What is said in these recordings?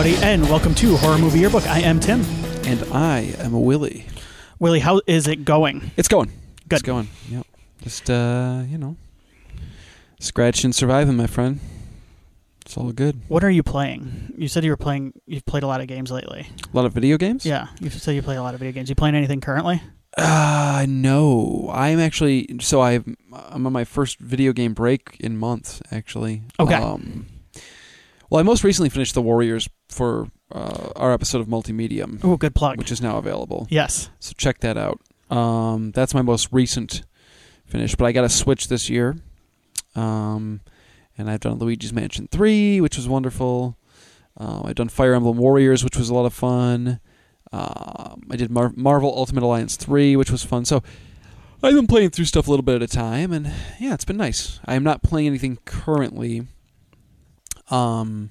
everybody, and welcome to Horror Movie Yearbook. I am Tim. And I am Willie. Willie, how is it going? It's going. Good. It's going. Yep. Just uh, you know, scratch and surviving, my friend. It's all good. What are you playing? You said you were playing. You've played a lot of games lately. A lot of video games. Yeah, you said you play a lot of video games. You playing anything currently? Uh no. I'm actually so I'm I'm on my first video game break in months actually. Okay. Um, well, I most recently finished The Warriors for uh, our episode of Multimedium, Oh, good plug. which is now available. yes. So check that out. Um, that's my most recent finish, but I got a Switch this year. Um, and I've done Luigi's Mansion 3, which was wonderful. Uh, I've done Fire Emblem Warriors, which was a lot of fun. Um, I did Mar- Marvel Ultimate Alliance 3, which was fun. So I've been playing through stuff a little bit at a time, and yeah, it's been nice. I am not playing anything currently. Um,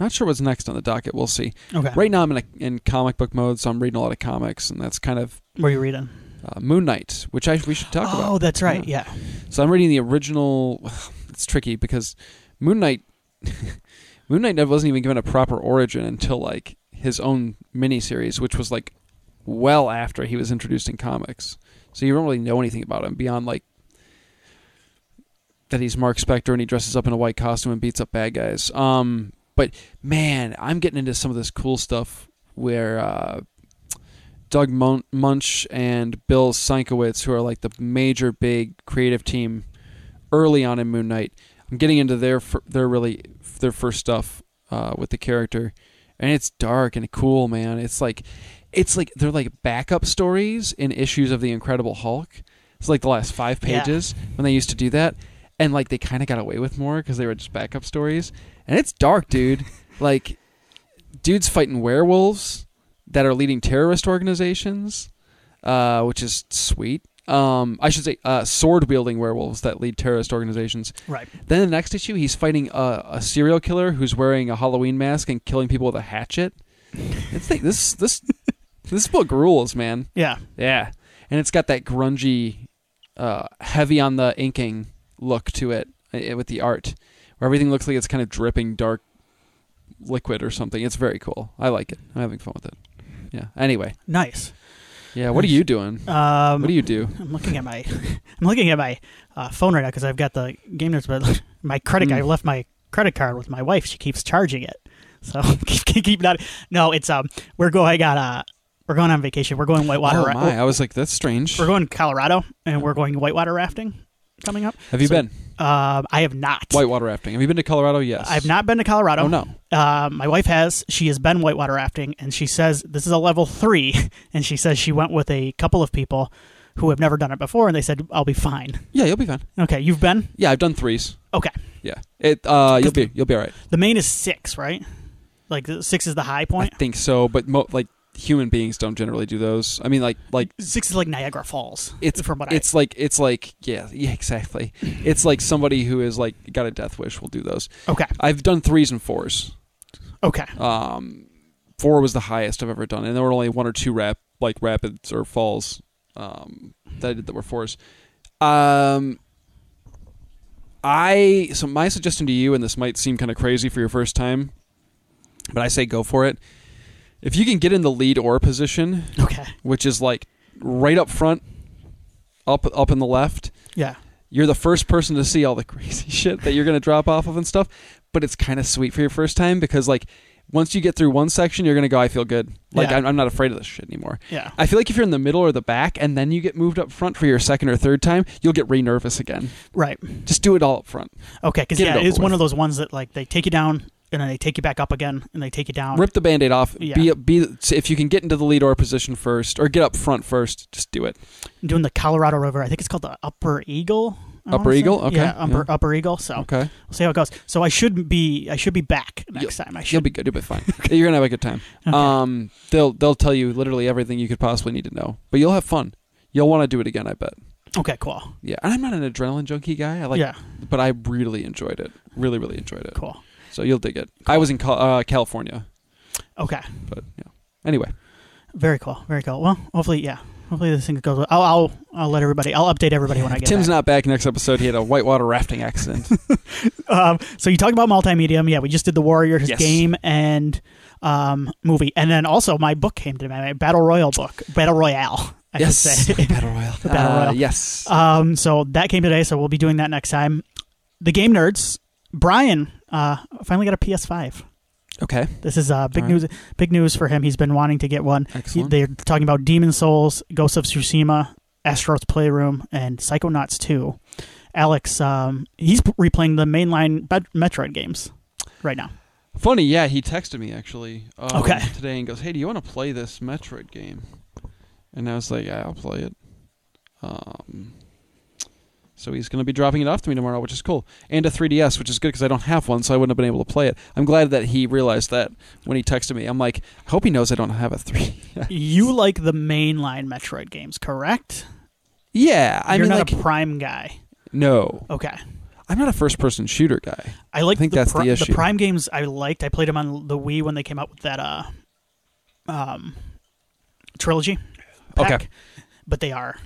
not sure what's next on the docket. We'll see. Okay. Right now, I'm in, a, in comic book mode, so I'm reading a lot of comics, and that's kind of What are you reading? uh, Moon Knight, which I we should talk oh, about. Oh, that's right. Yeah. So I'm reading the original. It's tricky because Moon Knight, Moon Knight never wasn't even given a proper origin until like his own miniseries, which was like well after he was introduced in comics. So you don't really know anything about him beyond like that he's Mark Spector and he dresses up in a white costume and beats up bad guys. Um, but man, I'm getting into some of this cool stuff where uh, Doug Mun- Moench and Bill Sienkiewicz, who are like the major big creative team early on in Moon Knight, I'm getting into their fir- their really their first stuff uh, with the character, and it's dark and cool, man. It's like it's like they're like backup stories in issues of the Incredible Hulk. It's like the last five Yeah. pages when they used to do that, and like they kind of got away with more because they were just backup stories. And it's dark, dude. like, dudes fighting werewolves that are leading terrorist organizations, uh, which is sweet. Um, I should say, uh, sword wielding werewolves that lead terrorist organizations. Right. Then the next issue, he's fighting a, a serial killer who's wearing a Halloween mask and killing people with a hatchet. It's like, this this this book rules, man. Yeah. Yeah, and it's got that grungy, uh, heavy on the inking look to it uh, with the art, where everything looks like it's kind of dripping dark liquid or something. It's very cool. I like it. I'm having fun with it. Yeah. Anyway, Nice. yeah. What are you doing? Um, What do you do? I'm looking at my I'm looking at my uh, phone right now because I've got the game notes, but my credit Mm. I left my credit card with my wife. She keeps charging it, so keep, keep not. No, it's um we're going. I got uh we're going on vacation. We're going whitewater. oh ra- my! I was like, that's strange. We're going to Colorado and we're going whitewater rafting coming up. Have you so- been Um, I have not. whitewater rafting? Have you been to Colorado? Yes. I've not been to Colorado. Oh no. Uh, my wife has. She has been whitewater rafting, and she says this is a level three, and she says she went with a couple of people who have never done it before, and they said I'll be fine. Yeah, you'll be fine. Okay, you've been. Yeah, I've done threes. Okay, Yeah. It. Uh, you'll be. You'll be all right. the main is six, right? Like six is the high point. I think so, but mo- like human beings don't generally do those. I mean, like like Six is like Niagara Falls. it's from what it's like it's like yeah yeah exactly. it's like somebody who is like got a death wish will do those. Okay. I've done threes and fours. Okay. Um, four was the highest I've ever done, and there were only one or two rap like rapids or falls um, that I did that were fours. Um, I so my suggestion to you, and this might seem kind of crazy for your first time, but I say go for it. If you can get in the lead or position, Okay. which is like right up front, up up in the left, Yeah. you're the first person to see all the crazy shit that you're going to drop off of and stuff but it's kind of sweet for your first time because like once you get through one section you're going to go i feel good like Yeah. I'm, I'm not afraid of this shit anymore Yeah. i feel like if you're in the middle or the back and then you get moved up front for your second or third time you'll get re nervous again Right. just do it all up front Okay. Because it yeah, over it's one of those ones that like they take you down and then they take you back up again and they take you down. rip the band-aid off Yeah. be, be if you can get into the lead or position first or get up front first just do it I'm doing the Colorado River. I think it's called the Upper Eagle. I Upper wanna say. Eagle? Okay, Yeah, upper, yeah. upper Eagle. So okay we'll see how it goes. So I should be I should be back next You'll- time. I you'll should be good you'll be fine you're gonna have a good time Okay. um they'll they'll tell you literally everything you could possibly need to know but you'll have fun you'll want to do it again i bet okay, cool, Yeah, and I'm not an adrenaline junkie guy. I like, yeah, but I really enjoyed it. Really, really enjoyed it. cool. So you'll dig it. I was in Cal- uh, California, Okay, but yeah. Anyway, very cool, very cool. Well, hopefully, yeah, hopefully this thing goes. I'll, I'll I'll let everybody. I'll update everybody when I get Tim's back. not back next episode. He had a whitewater rafting accident. Um, so you talked about multimedia. Yeah, we just did the Warriors Yes. game and um, movie, and then also my book came to me, my battle royal book, battle royale. I yes, should say. battle royale. Battle Uh, Royale. yes. um, so that came today. So we'll be doing that next time. The game nerds. Brian uh, finally got a PS5. okay. This is uh, big All right. news. Big news for him. He's been wanting to get one. He- they're talking about Demon Souls, Ghost of Tsushima, Astro's Playroom, and Psychonauts 2. Alex, um, he's replaying the mainline Metroid games right now. Funny, yeah. He texted me actually um, Okay. today and goes, "Hey, do you want to play this Metroid game?" And I was like, "Yeah, I'll play it." Um, so he's going to be dropping it off to me tomorrow, which is cool, and a 3DS, which is good because I don't have one, so I wouldn't have been able to play it. I'm glad that he realized that when he texted me. I'm like, I hope he knows I don't have a 3. You like the mainline Metroid games, correct? yeah, I You're mean, not like, a Prime guy. no, Okay. I'm not a first-person shooter guy. I like I think the, that's the issue. Prime games. I liked. I played them on the Wii when they came out with that uh, um, trilogy. Okay. but they are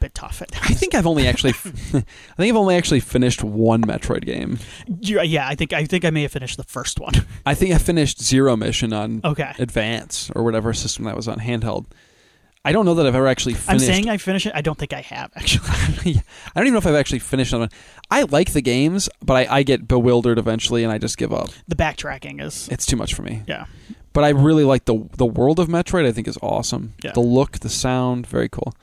bit tough at I think I've only actually, I think I've only actually finished one Metroid game. Yeah, uh, yeah, I think I think I may have finished the first one. I think I finished Zero Mission on Okay. Advance or whatever system that was on handheld. I don't know that I've ever actually finished. I'm saying I finished it. I don't think I have actually. I don't even know if I've actually finished on one. I like the games, but I, I get bewildered eventually, and I just give up. the backtracking is It's too much for me. yeah. But I really like the the world of Metroid. I think is awesome. Yeah. The look, the sound, very cool.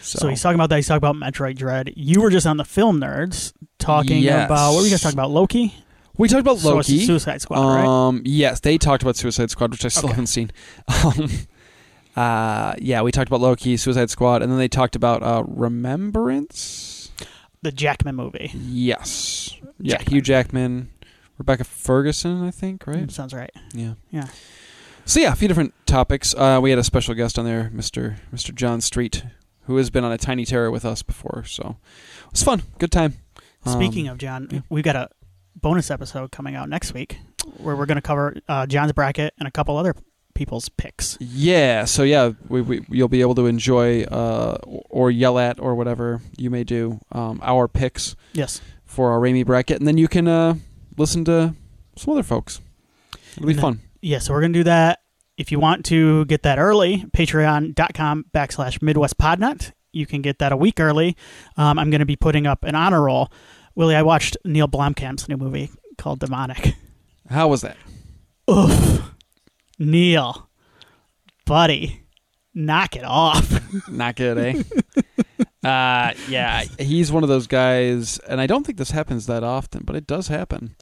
So, So. he's talking about that. He's talking about Metroid Dread. You were just on the film nerds talking Yes. about what were you guys talking about? Loki. we talked about So it's Suicide Squad, right? Um, yes, they talked about Suicide Squad, which I still Okay. haven't seen. Um, uh, yeah, we talked about Loki, Suicide Squad, and then they talked about uh, Remembrance. The Jackman movie. Yes, yeah, Jackman. Hugh Jackman, Rebecca Ferguson, I think, right? Sounds right. Yeah, Yeah. So yeah, a few different topics. Uh, we had a special guest on there, Mister Mister John Street, who has been on a Tiny Terror with us before. So it was fun, good time. Speaking Um, of John, yeah. we've got a bonus episode coming out next week where we're going to cover uh, John's bracket and a couple other people's picks. Yeah, so yeah, we, we you'll be able to enjoy uh, or yell at or whatever you may do um, our picks Yes. for our Raimi bracket, and then you can uh, listen to some other folks. It'll be And then- fun. Yeah, so we're going to do that. If you want to get that early, patreon.com backslash Midwest Podnut. You can get that a week early. Um, I'm going to be putting up an honor roll. Willie, I watched Neil Blomkamp's new movie called Demonic. How was that? Oof. Neil, buddy, knock it off. Not good, eh? uh, yeah, he's one of those guys, and I don't think this happens that often, but it does happen.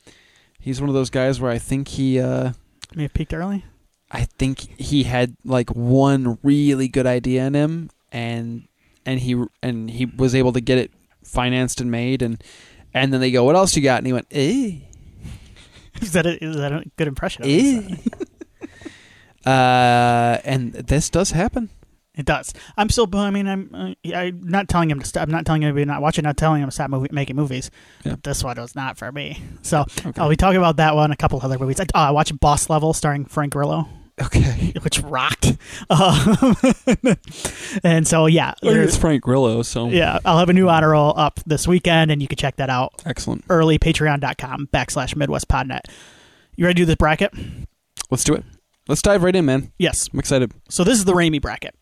He's one of those guys where I think he, uh, May have peaked early. I think he had like one really good idea in him, and and he and he was able to get it financed and made, and and then they go, "What else you got?" And he went, "Eh." Is that a, is that a good impression? Eh. uh, and this does happen. It does. I'm still. I mean, I'm. Uh, I'm not telling him to stop. I'm not telling him to not watch it. Not telling him to stop movie, making movies. Yeah. But this one was not for me. So Okay. I'll be talking about that one. A couple other movies. I, uh, I watched Boss Level starring Frank Grillo, Okay. which rocked. Um, and so yeah, I it's Frank Grillo, so yeah. I'll have a new honor roll up this weekend, and you can check that out excellent. early. Patreon.com backslash Midwest Podnet. You ready to do this bracket? Let's do it. Let's dive right in, man. Yes. I'm excited. So this is the Raimi bracket.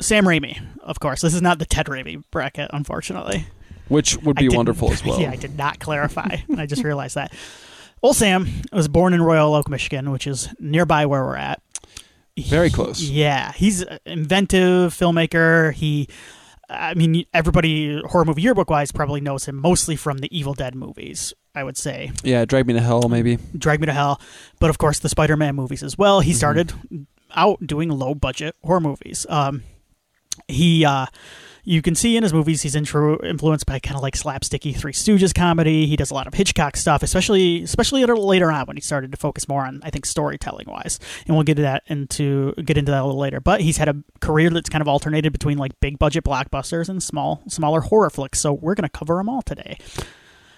Sam Raimi, of course. This is not the Ted Raimi bracket, unfortunately. Which would be wonderful as well. Yeah, I did not clarify. I just realized that. Old Sam was born in Royal Oak, Michigan, which is nearby where we're at. Very close. Yeah, he's an inventive filmmaker. He, I mean, everybody horror movie yearbook wise probably knows him mostly from the Evil Dead movies. I would say Yeah, Drag Me to Hell, maybe. Drag Me to Hell, but of course the Spider Man movies as well. He Mhm. started out doing low budget horror movies. Um, he, uh, you can see in his movies he's intro- influenced by kind of like slapsticky Three Stooges comedy. He does a lot of Hitchcock stuff, especially especially later on when he started to focus more on I think storytelling wise. And we'll get to that into get into that a little later. But he's had a career that's kind of alternated between like big budget blockbusters and small smaller horror flicks. So we're gonna cover them all today.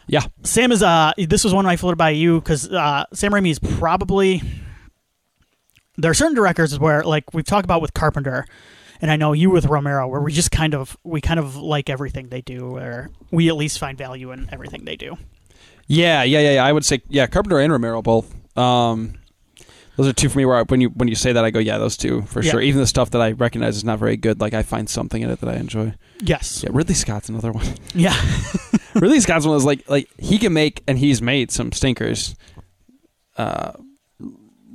Yeah. Sam is uh this was one I floated by you because uh, Sam Raimi is probably there are certain directors where like we've talked about with Carpenter and I know you with Romero, where we just kind of we kind of like everything they do, or we at least find value in everything they do. Yeah, yeah, yeah, yeah. I would say yeah, Carpenter and Romero both. Um, those are two for me. Where I, when you when you say that, I go yeah, those two for Yeah. sure. Even the stuff that I recognize is not very good, like I find something in it that I enjoy. Yes. Yeah, Ridley Scott's another one. Yeah. Ridley Scott's one is like like he can make and he's made some stinkers. Uh,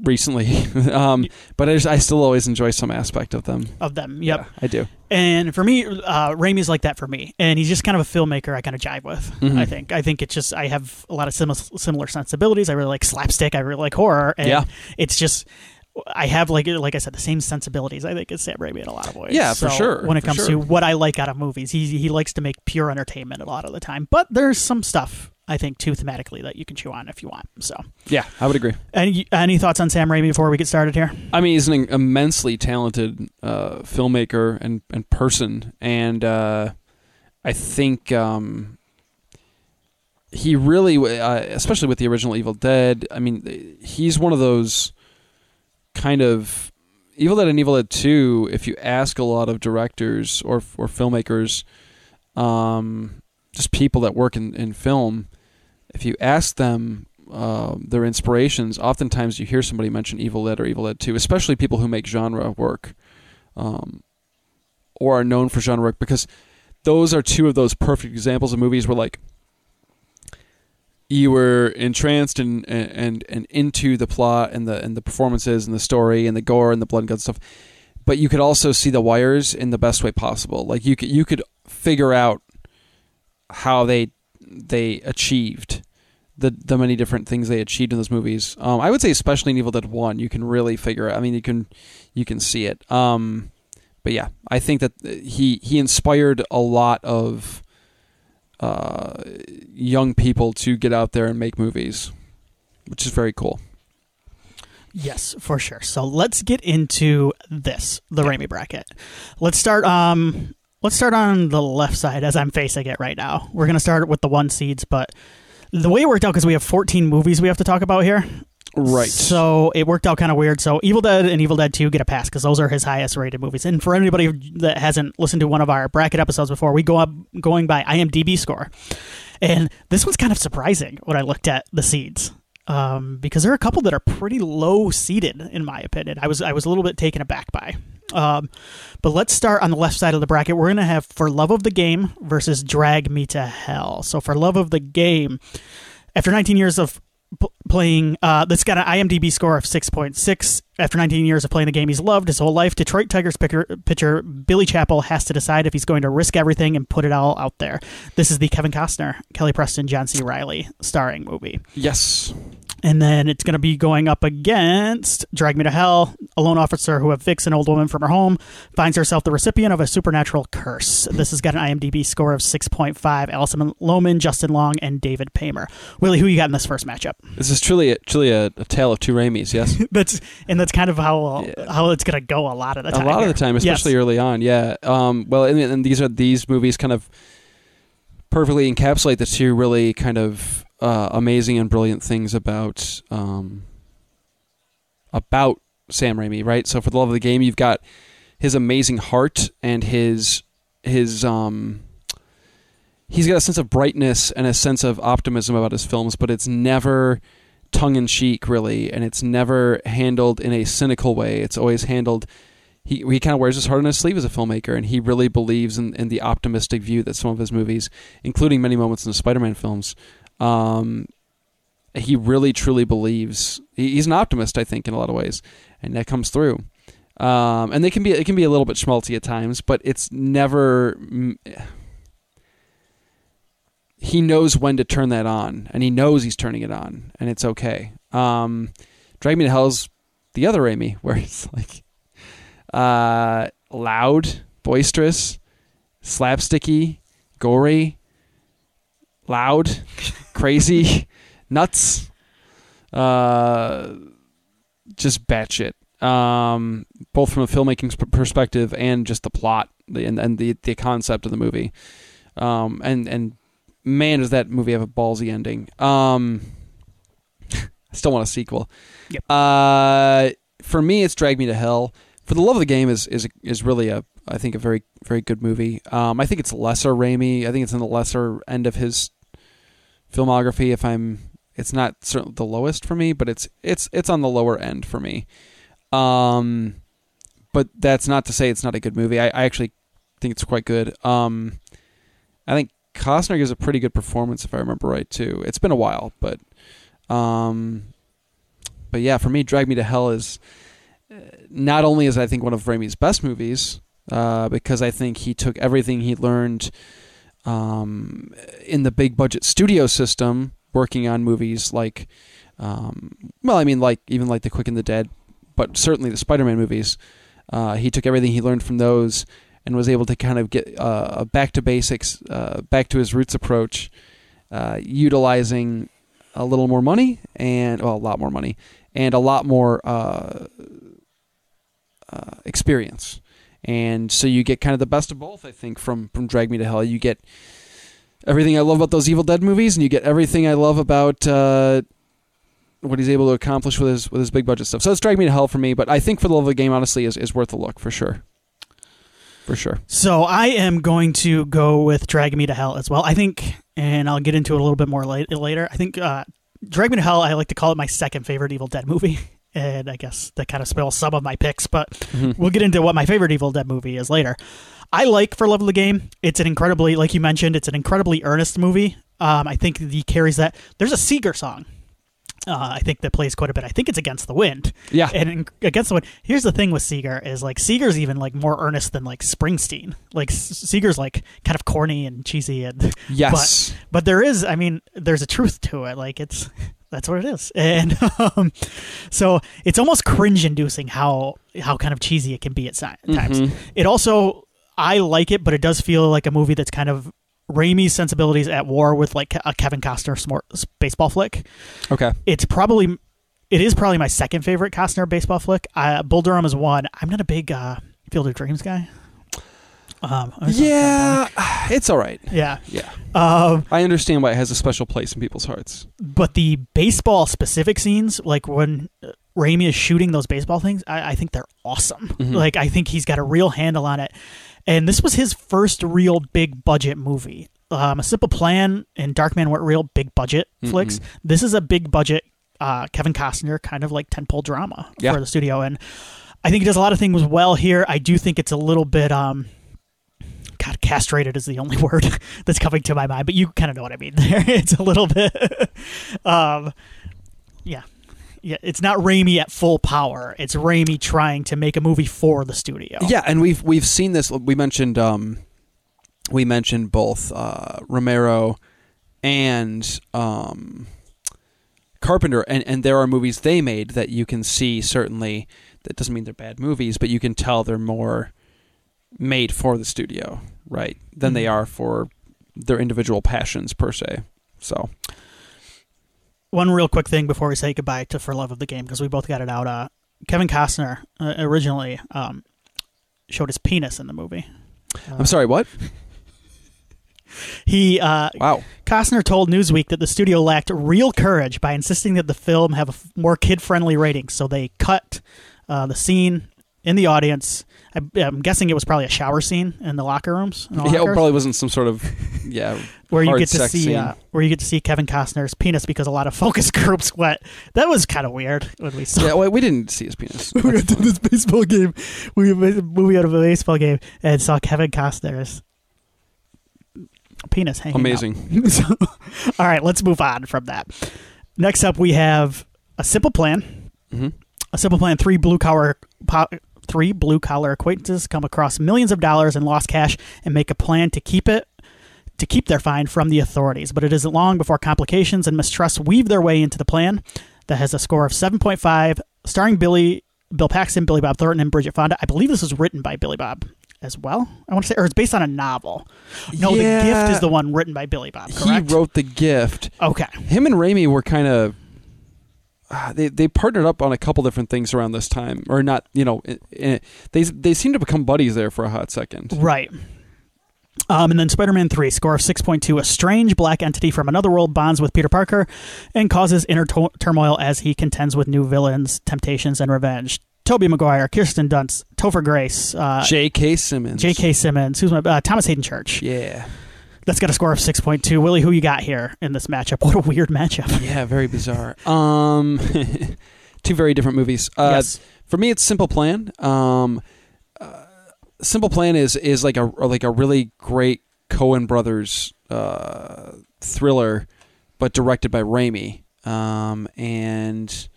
recently, um, but I, just, I still always enjoy some aspect of them. Of them. Yep. Yeah, I do. And for me, uh, Raimi's like that for me, and he's just kind of a filmmaker I kind of jive with. Mhm. I think. I think it's just I have a lot of similar similar sensibilities. I really like slapstick. I really like horror. And Yeah. It's just I have like like I said the same sensibilities. I think as Sam Raimi in a lot of ways. Yeah, for sure, When it comes sure. to what I like out of movies, he he likes to make pure entertainment a lot of the time. But there's some stuff I think too thematically that you can chew on if you want. So, Yeah, I would agree. any any thoughts on Sam Raimi before we get started here? I mean, he's an immensely talented uh, filmmaker and, and person, and uh, I think um, he really, uh, especially with the original Evil Dead. I mean, he's one of those kind of Evil Dead and Evil Dead Two. If you ask a lot of directors or or filmmakers, um, just people that work in, in film, if you ask them uh, their inspirations, oftentimes you hear somebody mention Evil Dead or Evil Dead 2, especially people who make genre work um, or are known for genre work, because those are two of those perfect examples of movies where, like, you were entranced and, and and into the plot and the and the performances and the story and the gore and the blood and guts stuff, but you could also see the wires in the best way possible. Like you could you could figure out how they they achieved the the many different things they achieved in those movies. Um, I would say especially in Evil Dead One, you can really figure out. I mean, you can you can see it. Um, but yeah, I think that he he inspired a lot of uh, young people to get out there and make movies, which is very cool. Yes, for sure. So let's get into this, the Raimi bracket. Let's start um let's start on the left side as I'm facing it right now. We're going to start with the one seeds, but the way it worked out cuz we have 14 movies we have to talk about here. Right. So it worked out kind of weird. So Evil Dead and Evil Dead 2 get a pass because those are his highest rated movies. And for anybody that hasn't listened to one of our bracket episodes before, we go up going by IMDb score. And this one's kind of surprising when I looked at the seeds. Um, because there are a couple that are pretty low seated, in my opinion. I was I was a little bit taken aback by. Um, but let's start on the left side of the bracket. We're gonna have For Love of the Game versus Drag Me to Hell. So For Love of the Game, after 19 years of playing, uh, that's got an IMDb score of 6.6. After 19 years of playing the game he's loved his whole life, Detroit Tigers picker, pitcher Billy Chapel has to decide if he's going to risk everything and put it all out there. This is the Kevin Costner, Kelly Preston, John C. Reilly starring movie. yes. And then it's going to be going up against Drag Me to Hell, a loan officer who evicts an old woman from her home, finds herself the recipient of a supernatural curse. This has got an IMDb score of 6.5. Alison Lohman, Justin Long, and David Paymer. Willie, who you got in this first matchup? This is truly a, truly a, a tale of two Raimis. Yes. That's and that's kind of how Yeah. how it's going to go a lot of the time. a lot here. of the time, especially Yes. early on. Yeah. Um, well, and, and these are these movies kind of perfectly encapsulate the two really kind of uh, amazing and brilliant things about um, about Sam Raimi, right? So for the love of the game, you've got his amazing heart and his his um he's got a sense of brightness and a sense of optimism about his films, but it's never tongue in cheek really, and it's never handled in a cynical way. It's always handled he he kind of wears his heart on his sleeve as a filmmaker, and he really believes in, in the optimistic view that some of his movies, including many moments in the Spider-Man films, um, he really truly believes. He, he's an optimist, I think, in a lot of ways, and that comes through. Um, and they can be it can be a little bit schmaltzy at times, but it's never. He knows when to turn that on, and he knows he's turning it on, and it's okay. Um, Drag Me to Hell's the other Raimi, where it's like uh, loud, boisterous, slapsticky, gory, loud, crazy, nuts, uh, just batshit. Um, both from a filmmaking perspective and just the plot the, and, and the the concept of the movie. Um, and and man, does that movie have a ballsy ending. Um, I still want a sequel. Yep. Uh, for me, it's Drag Me to Hell. For the love of the game is is is really a I think a very very good movie. Um, I think it's lesser Raimi. I think it's in the lesser end of his filmography. If I'm, it's not certainly the lowest for me, but it's it's it's on the lower end for me. Um, but that's not to say it's not a good movie. I, I actually think it's quite good. Um, I think Costner gives a pretty good performance if I remember right too. It's been a while, but um, but yeah, for me, Drag Me to Hell is not only is I think one of Raimi's best movies, uh, because I think he took everything he learned um, in the big budget studio system, working on movies like, um, well, I mean, like even like The Quick and the Dead, but certainly the Spider-Man movies. Uh, he took everything he learned from those and was able to kind of get uh, a back to basics, uh, back to his roots approach, uh, utilizing a little more money and well, a lot more money and a lot more uh, uh, experience. And so you get kind of the best of both, I think, from from Drag Me to Hell. You get everything I love about those Evil Dead movies, and you get everything I love about uh, what he's able to accomplish with his with his big budget stuff. So it's Drag Me to Hell for me, but I think for the love of the game, honestly, is, is worth a look for sure. For sure. So I am going to go with Drag Me to Hell as well. I think, and I'll get into it a little bit more late, later. I think uh, Drag Me to Hell, I like to call it my second favorite Evil Dead movie. And I guess that kind of spills some of my picks, but Mhm. we'll get into what my favorite Evil Dead movie is later. I like For Love of the Game. It's an incredibly, like you mentioned, it's an incredibly earnest movie. Um, I think he carries that. There's a Seger song. Uh, I think that plays quite a bit. I think it's Against the Wind. Yeah. And in, Against the Wind. Here's the thing with Seger is like Seger's even like more earnest than like Springsteen. Like Seger's like kind of corny and cheesy and Yes. but there is i mean there's a truth to it like it's that's what it is and um, so it's almost cringe inducing how how kind of cheesy it can be at times Mhm. it also i like it but it does feel like a movie that's kind of Raimi's sensibilities at war with like a Kevin Costner smor- baseball flick. Okay. It's probably it is probably my second favorite Costner baseball flick. Uh, Bull Durham is one. I'm not a big uh, Field of Dreams guy. Um, Yeah, it's all right. yeah. Yeah. Um, I understand why it has a special place in people's hearts. but the baseball specific scenes, like when Raimi is shooting those baseball things, I, I think they're awesome. Mhm. Like I think he's got a real handle on it, and this was his first real big budget movie. Um, a Simple Plan and Darkman weren't real big budget flicks. Mm-mm. This is a big budget uh, Kevin Costner kind of like tentpole drama Yeah. for the studio, and I think he does a lot of things well here. I do think it's a little bit. Um, God, castrated is the only word that's coming to my mind, but you kind of know what I mean there. It's a little bit, um, yeah, yeah. It's not Raimi at full power. It's Raimi trying to make a movie for the studio. Yeah, and we've we've seen this. We mentioned um, we mentioned both uh, Romero and um, Carpenter, and and there are movies they made that you can see. Certainly, that doesn't mean they're bad movies, but you can tell they're more made for the studio, right, than they Mhm. are for their individual passions per se. So One real quick thing before we say goodbye to For Love of the Game because we both got it out. Uh, Kevin Costner uh, originally um, showed his penis in the movie. Uh, I'm sorry, what? He uh, Wow. Costner told Newsweek that the studio lacked real courage by insisting that the film have a f- more kid-friendly rating, so they cut uh, the scene in the audience. I, I'm guessing it was probably a shower scene in the locker rooms, the Yeah, it probably wasn't some sort of yeah. where you get to see uh, where you get to see Kevin Costner's penis because a lot of focus groups went. That was kind of weird when we saw. Yeah, well, we didn't see his penis. we went to this baseball game. We movie out of a baseball game and saw Kevin Costner's penis hanging. out. Amazing. So, all right, let's move on from that. Next up, we have a simple plan. hmm A simple plan. Three blue collar, po- three blue collar acquaintances come across millions of dollars in lost cash and make a plan to keep it. To keep their find from the authorities, but it isn't long before complications and mistrust weave their way into the plan. That has a score of seven point five, starring Billy, Bill Paxton, Billy Bob Thornton, and Bridget Fonda. I believe this was written by Billy Bob as well. I want to say, or it's based on a novel. No, the gift is the one written by Billy Bob. Correct. He wrote the gift. Okay. Him and Raimi were kind of they they partnered up on a couple different things around this time, or not? You know, they they seem to become buddies there for a hot second. Right. Um, and then Spider Man 3, score of 6.2. A strange black entity from another world bonds with Peter Parker and causes inner to- turmoil as he contends with new villains, temptations, and revenge. Tobey Maguire, Kirsten Dunst, Topher Grace, uh, J.K. Simmons. J.K. Simmons, who's my uh, Thomas Haden Church. Yeah. That's got a score of six point two. Willie, who you got here in this matchup? What a weird matchup. Yeah, very bizarre. Um, two very different movies. Uh, yes. For me, it's Simple Plan. Um, uh, Simple Plan is is like a like a really great Coen Brothers uh, thriller, but directed by Raimi. Um, and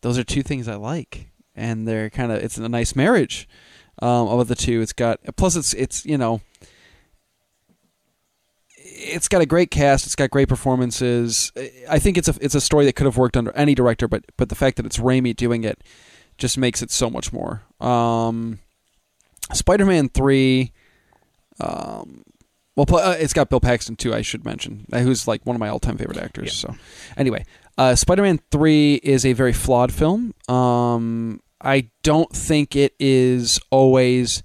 those are two things I like, and they're kind of it's a nice marriage um, of the two. It's got plus it's it's you know it's got a great cast. It's got great performances. I think it's a it's a story that could have worked under any director, but but the fact that it's Raimi doing it just makes it so much more. Um, Spider-Man three. Um, well, uh, it's got Bill Paxton too. I should mention, uh, who's like one of my all-time favorite actors. Yeah. So, anyway, uh, Spider-Man three is a very flawed film. Um, I don't think it is always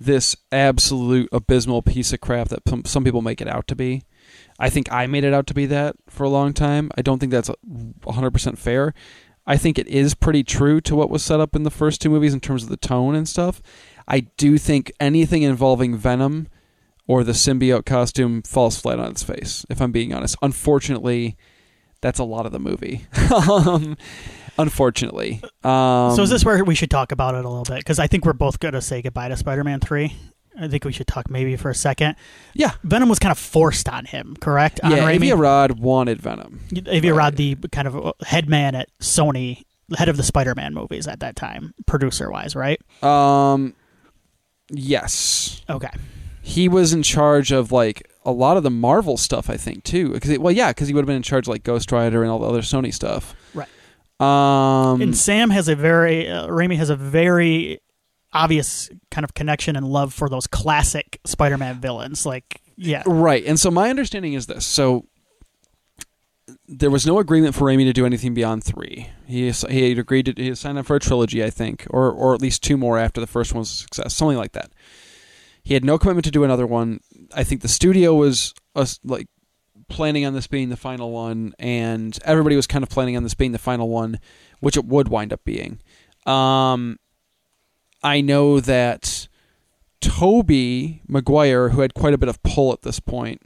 this absolute abysmal piece of crap that some- some people make it out to be. I think I made it out to be that for a long time. I don't think that's 100% fair. I think it is pretty true to what was set up in the first two movies in terms of the tone and stuff. I do think anything involving Venom or the symbiote costume falls flat on its face, if I'm being honest. Unfortunately, that's a lot of the movie. um, unfortunately. Um, so is this where we should talk about it a little bit? Because I think we're both going to say goodbye to Spider-Man three. I think we should talk maybe for a second. Yeah. Venom was kind of forced on him, correct? On Yeah, Raimi? Avi Arad wanted Venom. Avi Right. Arad, the kind of head man at Sony, head of the Spider-Man movies at that time, producer-wise, right? Um, yes, Okay. he was in charge of like a lot of the Marvel stuff, I think too. Because well, yeah, because he would have been in charge of like Ghost Rider and all the other Sony stuff. Um, and Sam has a very uh, Raimi has a very obvious kind of connection and love for those classic Spider-Man villains. Like, yeah, right. And so my understanding is this. So there was no agreement for Raimi to do anything beyond three. He he had agreed to he had signed up for a trilogy, I think, or or at least two more after the first one was a success, something like that. He had no commitment to do another one. I think the studio was uh, like planning on this being the final one, and everybody was kind of planning on this being the final one, which it would wind up being. Um, I know that Tobey Maguire, who had quite a bit of pull at this point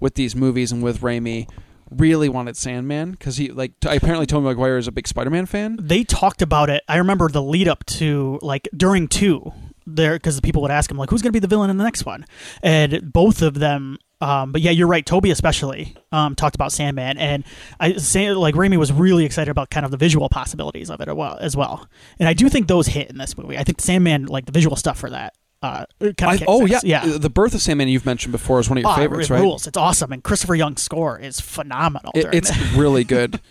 with these movies and with Raimi, really wanted Sandman because he like t- apparently Tobey Maguire is a big Spider-Man fan. they talked about it. I remember the lead up to like during two there because the people would ask him like, "Who's going to be the villain in the next one?" And both of them. Um, but yeah, you're right. Tobey especially um, talked about Sandman, and I say like Raimi was really excited about kind of the visual possibilities of it as well. As well. And I do think those hit in this movie. I think Sandman, like the visual stuff for that, uh, kind I- of oh yeah, yeah. The Birth of Sandman you've mentioned before is one of your Oh, favorites, it right? rules. It's awesome, and Christopher Young's score is phenomenal. It, it's that. really good.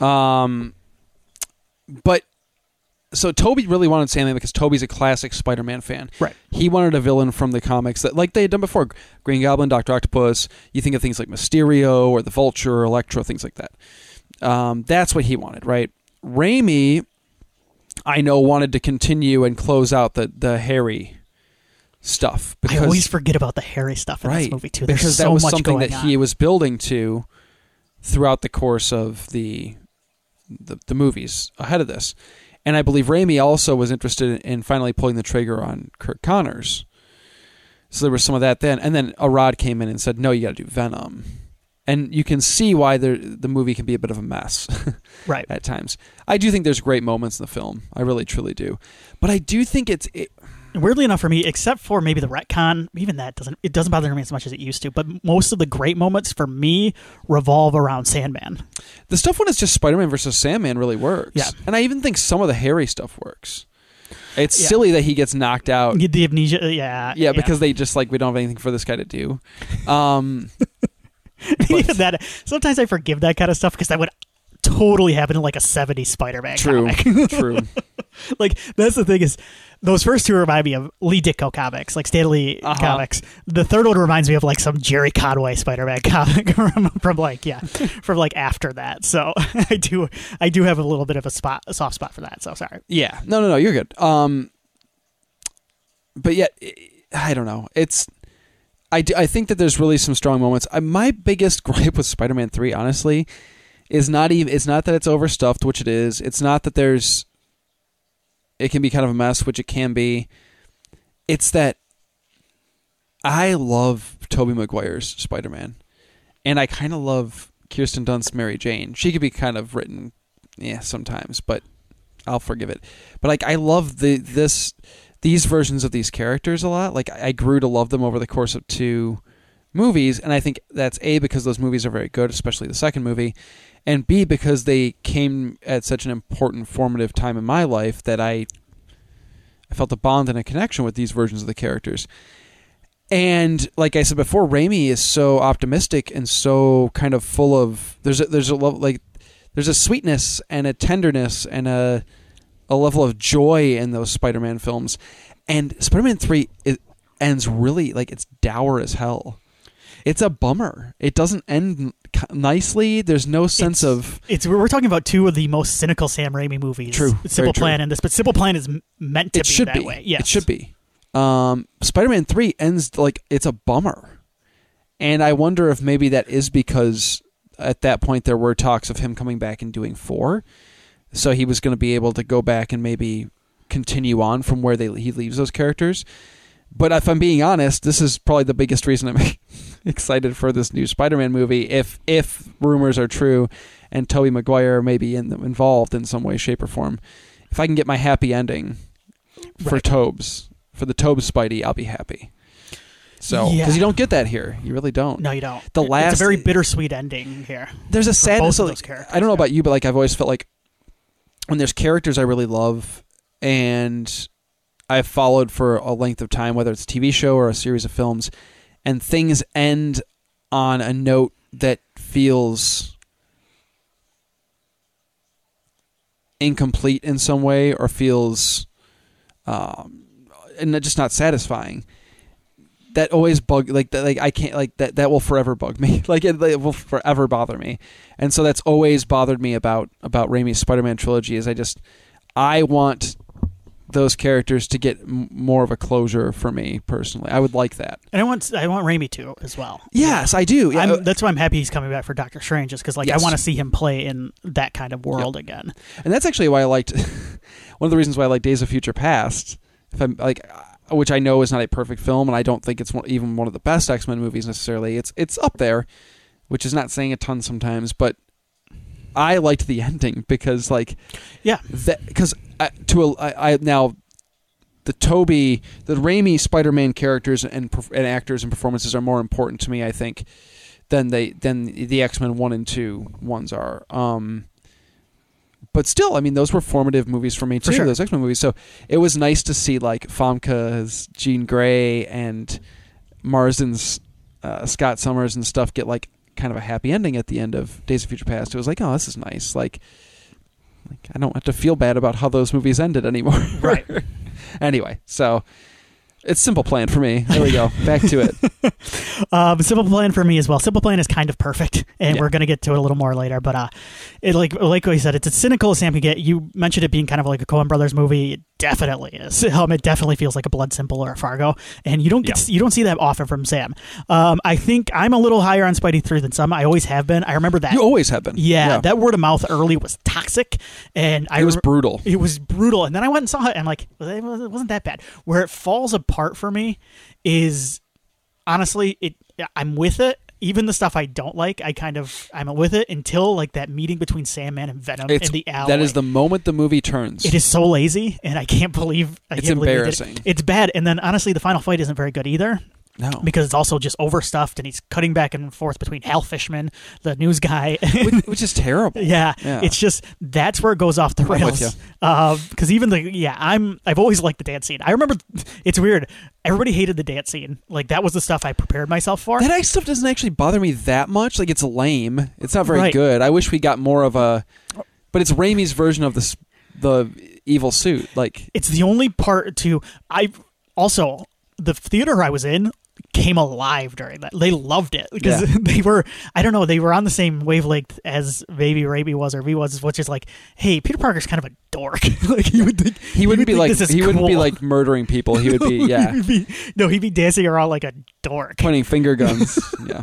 Um, but so Tobey really wanted Sandman because Tobey's a classic Spider-Man fan. Right. He wanted a villain from the comics that, like they had done before, Green Goblin, Doctor Octopus. You think of things like Mysterio or the Vulture or Electro, things like that. Um, that's what he wanted, right? Raimi, I know, wanted to continue and close out the the Harry stuff I because always forget about the Harry stuff in right this movie too. There's because so that was something that on. he was building to throughout the course of the, the the movies ahead of this and i believe Raimi also was interested in, in finally pulling the trigger on Curt Connors. So there was some of that then. And then Arad came in and said no you got to do Venom. And you can see why the the movie can be a bit of a mess right. at times. I do think there's great moments in the film. I really truly do. But i do think it's it, Weirdly enough for me, except for maybe the retcon, even that doesn't it doesn't bother me as much as it used to. But most of the great moments for me revolve around Sandman. The stuff when it's just Spider Man versus Sandman really works. Yeah. And I even think some of the Harry stuff works. It's Yeah. silly that he gets knocked out. The amnesia, uh, yeah, Yeah, because they just like we don't have anything for this guy to do. Um even that. Sometimes I forgive that kind of stuff because that would totally happen in like a '70s Spider-Man true. comic. true. like that's the thing is those first two remind me of Lee Ditko comics, like Stan Lee Uh-huh. comics. The third one reminds me of like some Gerry Conway Spider-Man comic from, from like yeah, from like after that. So I do I do have a little bit of a spot a soft spot for that. So sorry. Yeah. No, no, no, you're good. Um but yet I don't know. It's I, do- I think that there's really some strong moments. I, my biggest gripe with Spider-Man 3 honestly is not even it's not that it's overstuffed, which it is. It's not that there's it can be kind of a mess, which it can be. It's that I love Tobey Maguire's Spider-Man, and I kind of love Kirsten Dunst's Mary Jane. She could be kind of written, yeah, sometimes, but I'll forgive it. But like, I love the this these versions of these characters a lot. Like, I grew to love them over the course of two movies, and I think that's a because those movies are very good, especially the second movie, and b because they came at such an important formative time in my life that I I felt a bond and a connection with these versions of the characters. And like I said before, Raimi is so optimistic and so kind of full of there's a, there's a level like there's a sweetness and a tenderness and a a level of joy in those Spider-Man films. And Spider-Man 3 it ends really like it's dour as hell. It's a bummer. It doesn't end nicely. There's no sense It's- of It's we're talking about two of the most cynical Sam Raimi movies. True, Simple true. Plan and this, but Simple Plan is meant to it be should that be. way. Yes. It should be. Um, Spider-Man Three ends like it's a bummer, and I wonder if maybe that is because at that point there were talks of him coming back and doing four, so he was going to be able to go back and maybe continue on from where they he leaves those characters. But if I'm being honest, this is probably the biggest reason I'm excited for this new Spider-Man movie. If if rumors are true, and Tobey Maguire may be in, involved in some way, shape, or form, if I can get my happy ending for Right. Tobes for the Tobes Spidey, I'll be happy. So because Yeah. you don't get that here, you really don't. No, you don't. The It's last- a very bittersweet ending here. There's a sadness. both of those characters, I don't know about you, but like I've always felt like when there's characters I really love and I've followed for a length of time, whether it's a TV show or a series of films, and things end on a note that feels incomplete in some way or feels um, and just not satisfying. That always bug like that like I can't like that that will forever bug me. Like it, it will forever bother me. And so that's always bothered me about about Raimi's Spider-Man trilogy is I just I want those characters to get m- more of a closure for me personally I would like that And I want I want Raimi to as well. yes I do yeah, uh, I'm, that's why I'm happy he's coming back for Doctor Strange, just because like Yes. I want to see him play in that kind of world again. and that's actually why I liked one of the reasons why I like Days of Future Past. If I'm like, uh, which I know is not a perfect film, and I don't think it's one, even one of the best X Men movies necessarily. It's it's up there, which is not saying a ton sometimes, but I liked the ending because like Yeah, that because to a, I, I now the Tobey the Raimi Spider Man characters and and actors and performances are more important to me I think than they than the X Men one and two ones are. Um, but still, I mean, those were formative movies for me For too. sure. Those X Men movies. So it was nice to see like Famke's Jean Grey and Marsden's uh, Scott Summers and stuff get like kind of a happy ending at the end of Days of Future Past. It was like, oh, this is nice. Like, like I don't have to feel bad about how those movies ended anymore. Right. anyway, so it's simple plan for me. There we go. Back to it. um, Simple Plan for me as well. Simple Plan is kind of perfect, and Yeah. we're gonna get to it a little more later. But uh, it like like we said, it's as cynical as Sam can get. You mentioned it being kind of like a Coen Brothers movie. It definitely is. Um, it definitely feels like a Blood Simple or a Fargo, and you don't get you don't see that often from Sam. Um, I think I'm a little higher on Spidey three than some. I always have been. I remember that. You always have been. yeah, that word of mouth early was toxic, and I it was re- brutal. it was brutal. And then I went and saw it, and like, it wasn't that bad. Where it falls apart for me is honestly, it. I'm with it. Even the stuff I don't like, I kind of I'm with it until like that meeting between Sandman and Venom It's in the alley. that is the moment the movie turns. It is so lazy, and I can't believe I It's can't believe they did it. embarrassing. It's bad, and then honestly, the final fight isn't very good either no. because it's also just overstuffed, and he's cutting back and forth between Hal Fishman, the news guy, which, which is terrible. Yeah, Yeah. it's just that's where it goes off the rails. Because uh, even the yeah, I'm I've always liked the dance scene. I remember it's weird. Everybody hated the dance scene. Like that was the stuff I prepared myself for. That stuff doesn't actually bother me that much. Like it's lame. It's not very Right. good. I wish we got more of a. But it's Raimi's version of this the evil suit. Like It's the only part to I also the theater I was in came alive during that. They loved it because Yeah. they were I don't know they were on the same wavelength as Baby Raby was or V was, which is like, hey, Peter Parker's kind of a dork. like you would think He wouldn't would be like he wouldn't be like murdering people. He would be yeah, He would be- no, he'd be dancing around like a dork. pointing finger guns. yeah.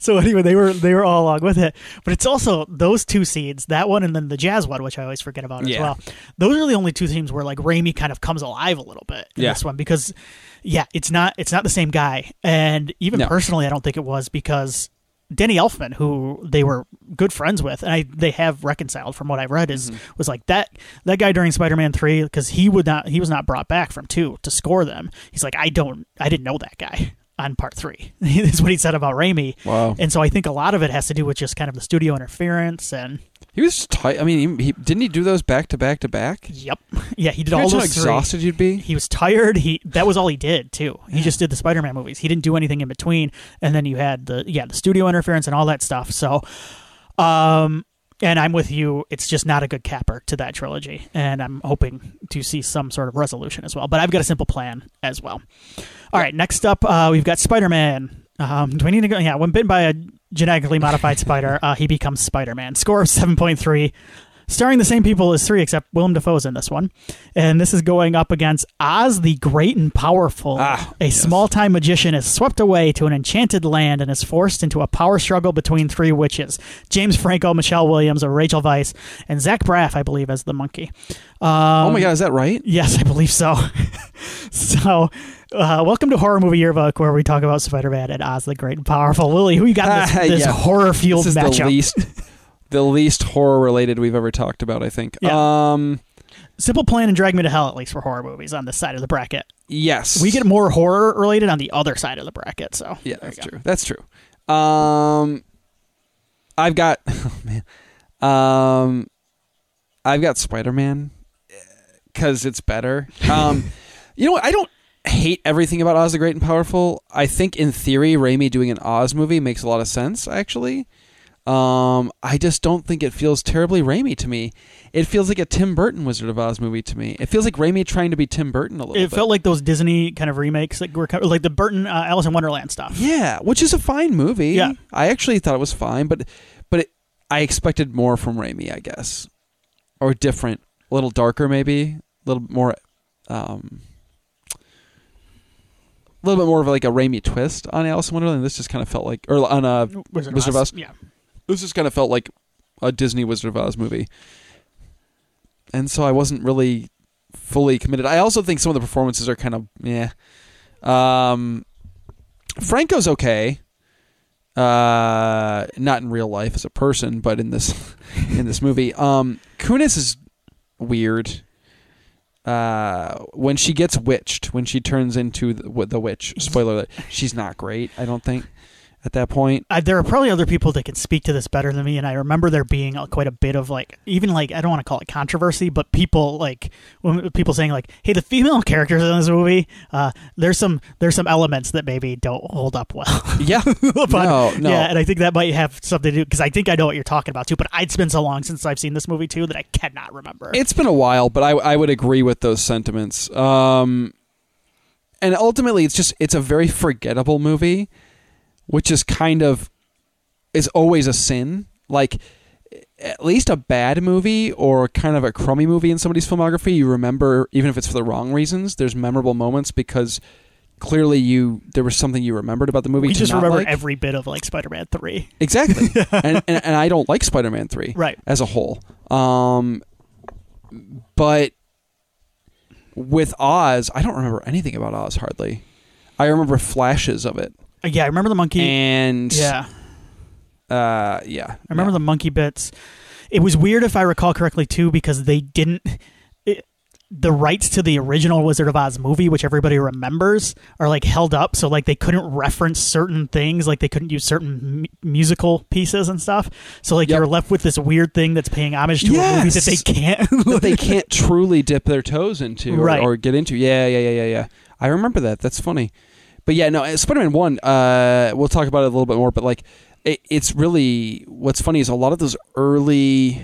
So anyway, they were they were all along with it. But it's also those two scenes, that one and then the jazz one, which I always forget about as well. Those are the only two scenes where like Raimi kind of comes alive a little bit in Yeah. this one because yeah, it's not it's not the same guy. And even No. personally I don't think it was because Danny Elfman, who they were good friends with, and I, they have reconciled from what I've read, is Mm-hmm. was like that that guy during Spider-Man three because he would not he was not brought back from two to score them. He's like I don't I didn't know that guy on part three. is what he said about Raimi. Wow. And so I think a lot of it has to do with just kind of the studio interference and He was tight. I mean, he, he didn't he do those back to back to back? yep, yeah, he did Imagine all how those three. exhausted you'd be. He was tired. He that was all he did too. He just did the Spider-Man movies. He didn't do anything in between. And then you had the yeah the studio interference and all that stuff. So, um, and I'm with you. It's just not a good capper to that trilogy, and I'm hoping to see some sort of resolution as well. But I've got a simple plan as well. All right, next up, uh, we've got Spider-Man. Um, do we need to go? Yeah, when bitten by a genetically modified spider, uh, he becomes Spider-Man. Score of seven point three. Starring the same people as three, except Willem Dafoe's in this one. And this is going up against Oz the Great and Powerful. Ah, a yes. small time magician is swept away to an enchanted land and is forced into a power struggle between three witches James Franco, Michelle Williams, or Rachel Weisz, and Zach Braff, I believe, as the monkey. Um, oh my god, is that right? Yes, I believe so. so, uh, welcome to Horror Movie Yearbook, where we talk about Spider Man and Oz the Great and Powerful. Who you got this, this yeah. horror fueled This is matchup? the least the least horror related we've ever talked about. I think. Yeah. Um. Simple Plan and Drag Me to Hell, at least for horror movies, on this side of the bracket. Yes. We get more horror related on the other side of the bracket. So Yeah, that's true. That's true. Um, I've got oh man, um, I've got Spider Man because it's better. Um, you know what? I don't hate everything about Oz the Great and Powerful. I think in theory, Raimi doing an Oz movie makes a lot of sense. Actually, um, I just don't think it feels terribly Raimi to me. It feels like a Tim Burton Wizard of Oz movie to me. It feels like Raimi trying to be Tim Burton a little It bit. felt like those Disney kind of remakes that were like the Burton uh, Alice in Wonderland stuff. Yeah, which is a fine movie. Yeah. I actually thought it was fine, but but it, I expected more from Raimi, I guess, or different, a little darker, maybe, a little more, um, little bit more of like a Raimi twist on Alice in Wonderland. This just kind of felt like, or on a Wizard, Wizard of Oz? Yeah. this just kind of felt like a Disney Wizard of Oz movie, and so I wasn't really fully committed. I also think some of the performances are kind of yeah. Um, Franco's okay. Uh, not in real life as a person, but in this in this movie, um, Kunis is weird. Uh, when she gets witched, when she turns into the, the witch, spoiler alert, she's not great. I don't think at that point. Uh, there are probably other people that can speak to this better than me, and I remember there being uh, quite a bit of like, even like I don't want to call it controversy, but people like when people saying like, "Hey, the female characters in this movie, uh, there's some there's some elements that maybe don't hold up well." Yeah, but, no, no. Yeah, and I think that might have something to do because I think I know what you're talking about too. But it's been so long since I've seen this movie too that I cannot remember. It's been a while, but I I would agree with those sentiments. Um, and ultimately, it's just it's a very forgettable movie, which is kind of is always a sin. Like at least a bad movie or kind of a crummy movie in somebody's filmography, you remember even if it's for the wrong reasons. There's memorable moments because clearly you there was something you remembered about the movie. we just remember like. every bit of like Spider-Man three, exactly, and, and and I don't like Spider-Man three right? as a whole. Um, but with Oz, I don't remember anything about Oz hardly. I remember flashes of it, Yeah, I remember the monkey. and yeah, uh, yeah, I remember the monkey bits. It was weird, if I recall correctly, too, because they didn't. It, the rights to the original Wizard of Oz movie, which everybody remembers, are like held up. So like they couldn't reference certain things, like they couldn't use certain mu- musical pieces and stuff. So like Yep. you're left with this weird thing that's paying homage to a movie that they can't. that they can't truly dip their toes into or, Right. or get into. Yeah, yeah, yeah, yeah, yeah. I remember that. That's funny. But yeah, no, uh, Spider-Man One. Uh, we'll talk about it a little bit more. But like, it, it's really what's funny is a lot of those early.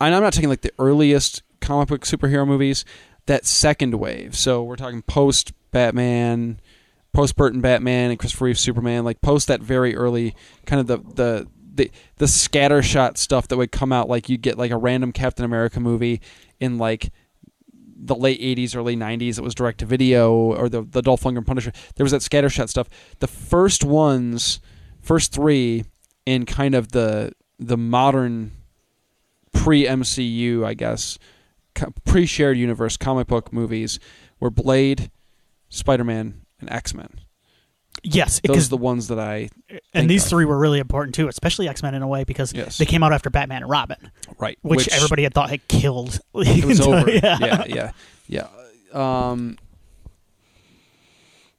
And I'm not taking like the earliest comic book superhero movies. That second wave. So we're talking post Batman, post Burton Batman and Christopher Reeve Superman, like post that very early kind of the the the the scattershot stuff that would come out. Like you get like a random Captain America movie in like the late 80s, early 90s. It was direct to video or the the Dolph Lundgren Punisher. There was that scattershot stuff. The first ones, first three in kind of the the modern pre MCU, I guess, pre shared universe comic book movies were Blade, Spider Man, and X Men. Yes, Those are the ones that I and these of. three were really important too, especially X Men in a way because Yes. they came out after Batman and Robin, right, which, everybody had thought had killed. it was over. yeah. yeah, yeah, yeah. Um,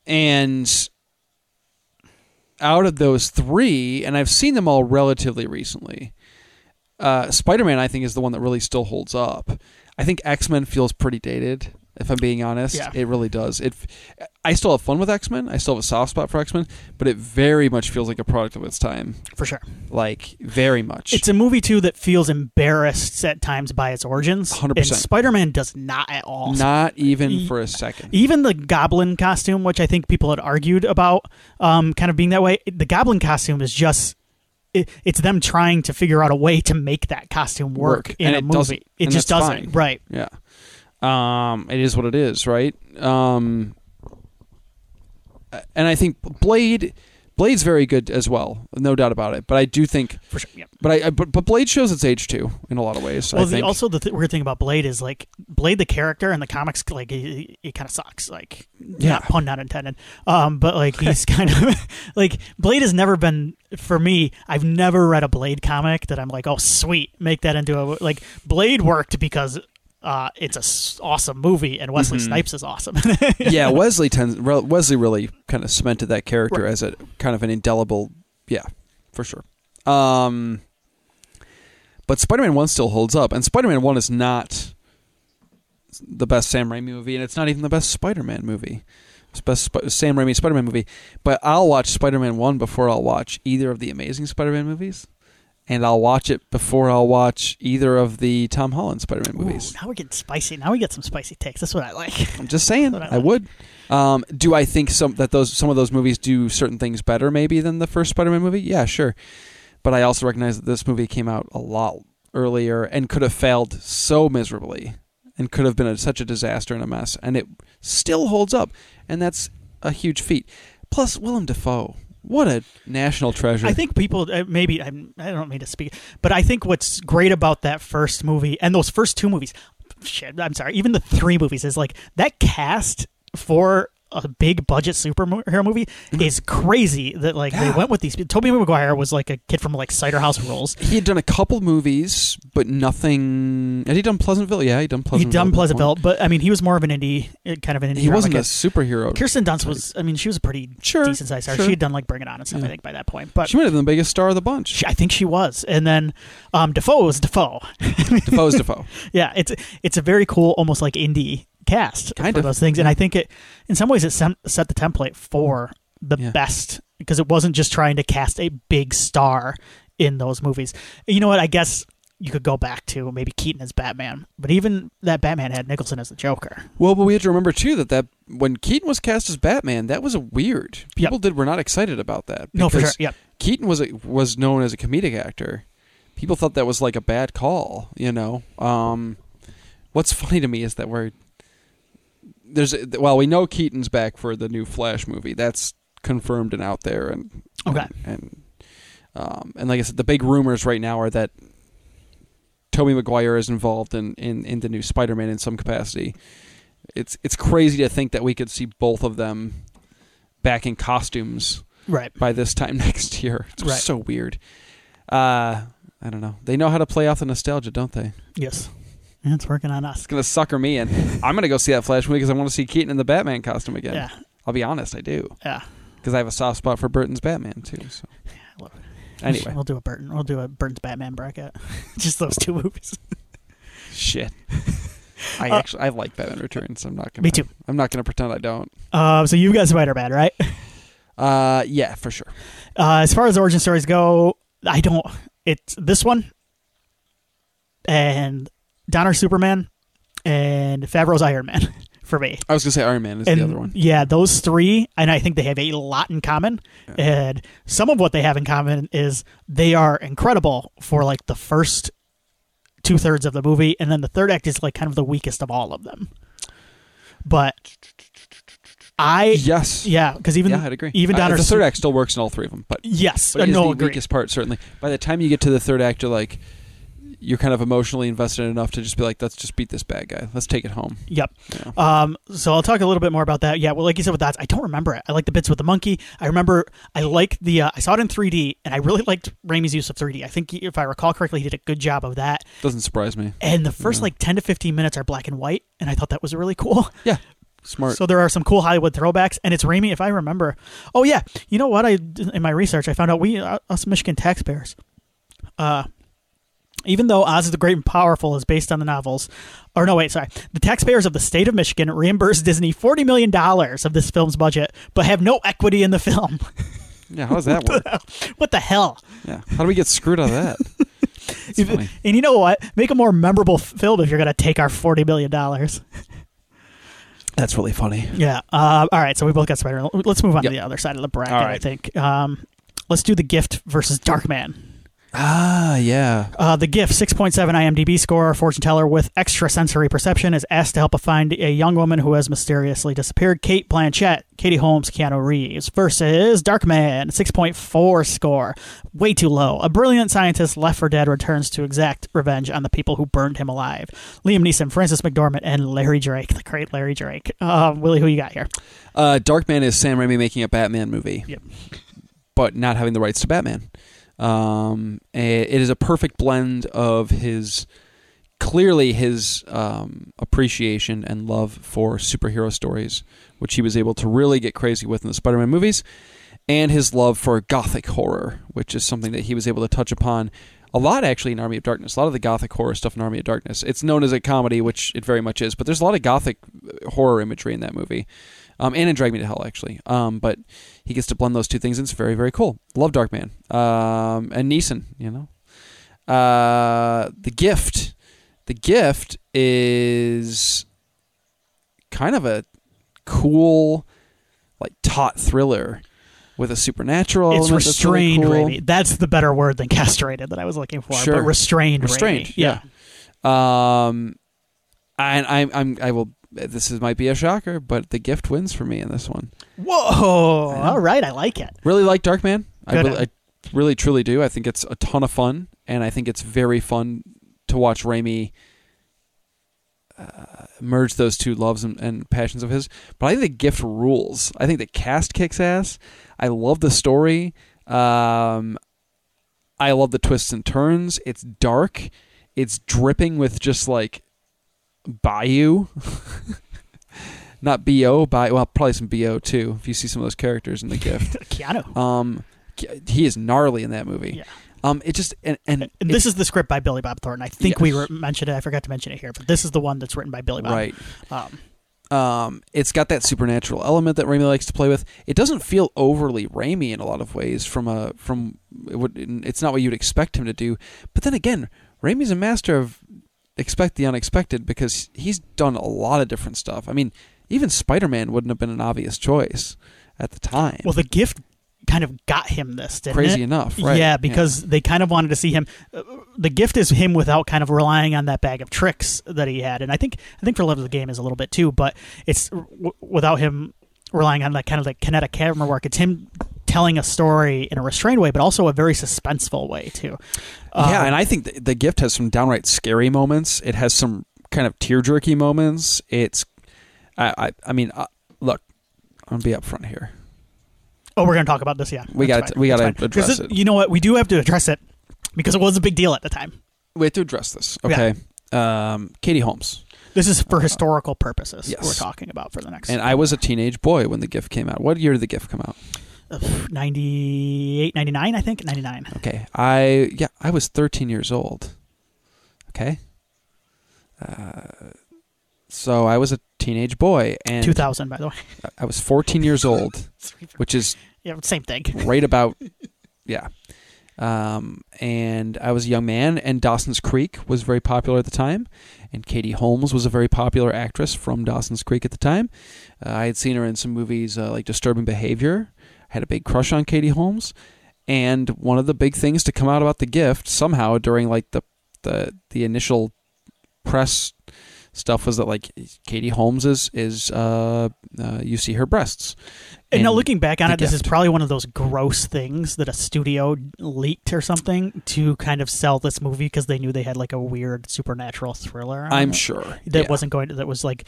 and out of those three, and I've seen them all relatively recently. Uh, Spider Man, I think, is the one that really still holds up. I think X Men feels pretty dated. If I'm being honest, Yeah. it really does. It. I still have fun with X Men. I still have a soft spot for X Men, but it very much feels like a product of its time. for sure. Like very much. It's a movie too that feels embarrassed at times by its origins. 100%. And Spider Man does not at all. not even for a second. Even the Goblin costume, which I think people had argued about, um, kind of being that way. The Goblin costume is just. It, it's them trying to figure out a way to make that costume work, Work. in And a movie. It just doesn't. fine. Right. Yeah. Um, it is what it is, right? Um, and I think Blade, Blade's very good as well, no doubt about it. But I do think, For sure. Yeah. but I, I but, but Blade shows its age too in a lot of ways. Well, I the, also the th- weird thing about Blade is like Blade, the character in the comics, like he, he kind of sucks. Like, Yeah. not pun not intended. Um, but like he's kind of like Blade has never been for me. I've never read a Blade comic that I'm like, oh sweet, make that into a like Blade worked because. Uh, it's a s- awesome movie, and Wesley Mhm. Snipes is awesome. yeah, Wesley tends. Re- Wesley really kind of cemented that character Right. as a kind of an indelible. Yeah, for sure. Um, but Spider-Man One still holds up, and Spider-Man One is not the best Sam Raimi movie, and it's not even the best Spider-Man movie. It's best Sp- Sam Raimi Spider-Man movie. But I'll watch Spider-Man One before I'll watch either of the Amazing Spider-Man movies, and I'll watch it before I'll watch either of the Tom Holland Spider-Man movies. Ooh, now we're getting spicy. Now we get some spicy takes. That's what I like. I'm just saying, I I like. would. Um, do I think some that those some of those movies do certain things better maybe than the first Spider-Man movie? Yeah, sure. But I also recognize that this movie came out a lot earlier and could have failed so miserably and could have been a, such a disaster and a mess, and it still holds up, and that's a huge feat. Plus, Willem Dafoe, what a national treasure! I think people uh, maybe I'm, I don't mean to speak, but I think what's great about that first movie and those first two movies, shit, I'm sorry, even the three movies is like that cast for a big budget superhero movie is crazy. That like they went with these. Tobey Maguire was like a kid from like Cider House Rules. he had done a couple movies, but nothing. Had he done Pleasantville? Yeah, he'd done Pleasantville. He done at that point. Pleasantville, but I mean he was more of an indie, uh, kind of an indie. He wasn't a superhero. Kirsten Dunst was. I mean, she was a pretty Sure, decent sized star. sure. She had done like Bring It On and stuff. Yeah. I think by that point, but She might have been the biggest star of the bunch. she, I think she was. And then um, Dafoe was Dafoe. Dafoe's Dafoe. Yeah, it's it's a very cool, almost like indie cast Kind for of. those things, and I think it, in some ways, it set the template for the Yeah. best because it wasn't just trying to cast a big star in those movies. You know what? I guess you could go back to maybe Keaton as Batman, but even that Batman had Nicholson as the Joker. Well, but we have to remember too that that when Keaton was cast as Batman, that was a weird. People Yep. did were not excited about that. No, for sure. Yep. Keaton was a, was known as a comedic actor. People thought that was like a bad call. You know. Um, what's funny to me is that we're there's well we know Keaton's back for the new Flash movie. That's confirmed and out there and Okay. and um, and like I said, the big rumors right now are that Tobey Maguire is involved in, in, in the new Spider-Man in some capacity. It's it's crazy to think that we could see both of them back in costumes Right. by this time next year. It's Right. so weird. Uh, I don't know. They know how to play off the nostalgia, don't they? Yes. Yeah, it's working on us. It's gonna sucker me in. I'm gonna go see that Flash movie because I want to see Keaton in the Batman costume again. Yeah. I'll be honest, I do Yeah. because I have a soft spot for Burton's Batman too. So I love it. anyway, we'll do a Burton. We'll do a Burton's Batman bracket. just those two movies. shit. I Uh, actually I like Batman Returns. I'm not gonna. Me too. I'm not gonna pretend I don't. Uh, so you got Spider Man, right? Uh, yeah, for sure. Uh, as far as origin stories go, I don't. It's this one and Donner Superman and Favreau's Iron Man for me. I was gonna say Iron Man is and the other one. yeah, those three, and I think they have a lot in common. And some of what they have in common is they are incredible for like the first two thirds of the movie, and then the third act is like kind of the weakest of all of them. But I, Yes. yeah, because even Yeah, I'd agree. even Uh, the third act still works in all three of them, but yes, but uh, no, the weakest part certainly. By the time you get to the third act, you're like, you're kind of emotionally invested enough to just be like, let's just beat this bad guy. Let's take it home. Yep. Yeah. Um, so I'll talk a little bit more about that. Yeah, well, like you said with that, I don't remember it. I like the bits with the monkey. I remember I like the. Uh, I saw it in 3D, and I really liked Raimi's use of 3D. I think if I recall correctly, he did a good job of that. Doesn't surprise me. And the first Yeah. like 10 to 15 minutes are black and white, and I thought that was really cool. Yeah. Smart. So there are some cool Hollywood throwbacks, and it's Raimi, if I remember. Oh yeah, you know what? I in my research, I found out we uh, us Michigan taxpayers. Uh, even though Oz the Great and Powerful is based on the novels, or no, wait, sorry, the taxpayers of the state of Michigan reimburse Disney forty million dollars of this film's budget, but have no equity in the film. yeah. How does that work? what the hell? yeah. How do we get screwed out of that? If- and you know what? Make a more memorable f- film if you're going to take our forty million dollars. That's really funny. Yeah. Uh, all right. So we both got Spider. Let's move on Yep. to the other side of the bracket. All I think. Um, let's do the Gift versus Darkman. Ah, yeah. Uh, the Gift, 6.7 IMDb score. Fortune teller with extrasensory perception is asked to help find a young woman who has mysteriously disappeared. Cate Blanchett, Katie Holmes, Keanu Reeves versus Darkman, 6.4 score. Way too low. A brilliant scientist left for dead returns to exact revenge on the people who burned him alive. Liam Neeson, Frances McDormand, and Larry Drake, the great Larry Drake. Uh, Willie, who you got here? Uh, Darkman is Sam Raimi making a Batman movie. Yep. But not having the rights to Batman. Um, it is a perfect blend of his clearly his um, appreciation and love for superhero stories, which he was able to really get crazy with in the Spider-Man movies, and his love for gothic horror, which is something that he was able to touch upon a lot actually in Army of Darkness. A lot of the gothic horror stuff in Army of Darkness. It's known as a comedy, which it very much is, but there's a lot of gothic uh, horror imagery in that movie. Um, and in Drag Me to Hell, actually. Um, but he gets to blend those two things, and it's very, very cool. Love Darkman. Um, and Neeson, you know. Uh, the Gift. The Gift is kind of a cool, like, taut thriller with a supernatural It's element that's really restrained, cool. That's the better word than castrated that I was looking for. Sure. But restrained, Restrained, Raimi. yeah. Um, and I'm, I'm, I will. This is, might be a shocker, but the gift wins for me in this one. Whoa! All right, I like it. Really like Darkman. I really, I really, truly do. I think it's a ton of fun, and I think it's very fun to watch Raimi uh, merge those two loves and, and passions of his. But I think the gift rules. I think the cast kicks ass. I love the story. Um, I love the twists and turns. It's dark. It's dripping with just like bayou. Not bo, by well, probably some bo too. If you see some of those characters in the gift, Keanu. um, he is gnarly in that movie. Yeah. Um, it just and, and this is the script by Billy Bob Thornton. I think we re- mentioned it. I forgot to mention it here, but this is the one that's written by Billy Bob. right. Um, Um, it's got that supernatural element that Raimi likes to play with. It doesn't feel overly Raimi in a lot of ways. From a from it would, it's not what you'd expect him to do. But then again, Raimi's a master of expect the unexpected because he's done a lot of different stuff. I mean, even Spider Man wouldn't have been an obvious choice at the time. well, the gift kind of got him this, didn't Crazy it? enough, right? Yeah, because they kind of wanted to see him. Uh, the gift is him without kind of relying on that bag of tricks that he had, and I think I think for Love of the Game is a little bit too, but it's w- without him relying on that kind of like kinetic camera work. It's him telling a story in a restrained way, but also a very suspenseful way too. yeah, Um, and I think the, the gift has some downright scary moments. It has some kind of tear jerky moments. It's, I, I, I mean, uh, look, I'm gonna be upfront here. Oh, we're going to talk about this. Yeah, We gotta- we fine. 'Cause address it-. You know what? We do have to address it because it was a big deal at the time. We have to address this, okay? Um, Katie Holmes, This is for historical purposes. Uh, yes. We're talking about for the next and I was a teenage boy when the gift came out. What year did the gift come out? 98, 99, I think 99. Okay, I yeah, I was 13 years old. Okay, uh, so I was a teenage boy, and 2000, by the way. I was 14 years old, which is Yeah, same thing. right about yeah Um, and I was a young man, and Dawson's Creek was very popular at the time, and Katie Holmes was a very popular actress from Dawson's Creek at the time. Uh, I had seen her in some movies uh, like Disturbing Behavior. Had a big crush on Katie Holmes, and one of the big things to come out about the gift somehow during like the the the initial press stuff was that like Katie Holmes is is uh, uh you see her breasts. And now looking back on it, this is probably one of those gross things that a studio leaked or something to kind of sell this movie because they knew they had like a weird supernatural thriller. I'm it sure that yeah. wasn't going to that was like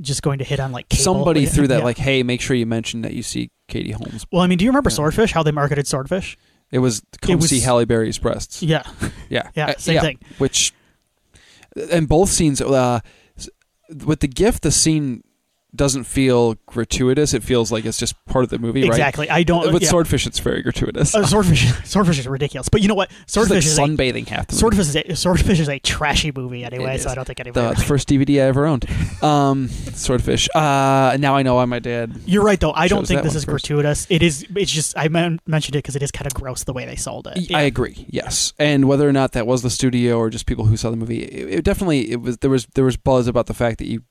just going to hit on like cable. somebody threw that Yeah. like, hey, make sure you mention that you see Katie Holmes. Well, I mean, do you remember Yeah. Swordfish? How they marketed Swordfish? It was come was- see Halle Berry's breasts. Yeah, Yeah, yeah, Uh, same thing. Which, and both scenes. Uh, with the gift, the scene doesn't feel gratuitous. It feels like it's just part of the movie, right? Exactly. I don't. With yeah. Swordfish, it's very gratuitous. Uh, swordfish, swordfish is ridiculous. But you know what? It's like Swordfish is a, sunbathing half the movie. swordfish is a, swordfish is a trashy movie anyway. So. I don't think anybody. the, the first DVD I ever owned. Um, Swordfish. Uh, now I know why my dad. You're right, though. I don't think this is first. gratuitous. It is. It's just I men- mentioned it because it is kind of gross the way they sold it. I agree. Yes, and whether or not that was the studio or just people who saw the movie, it, it definitely it was there was there was buzz about the fact that you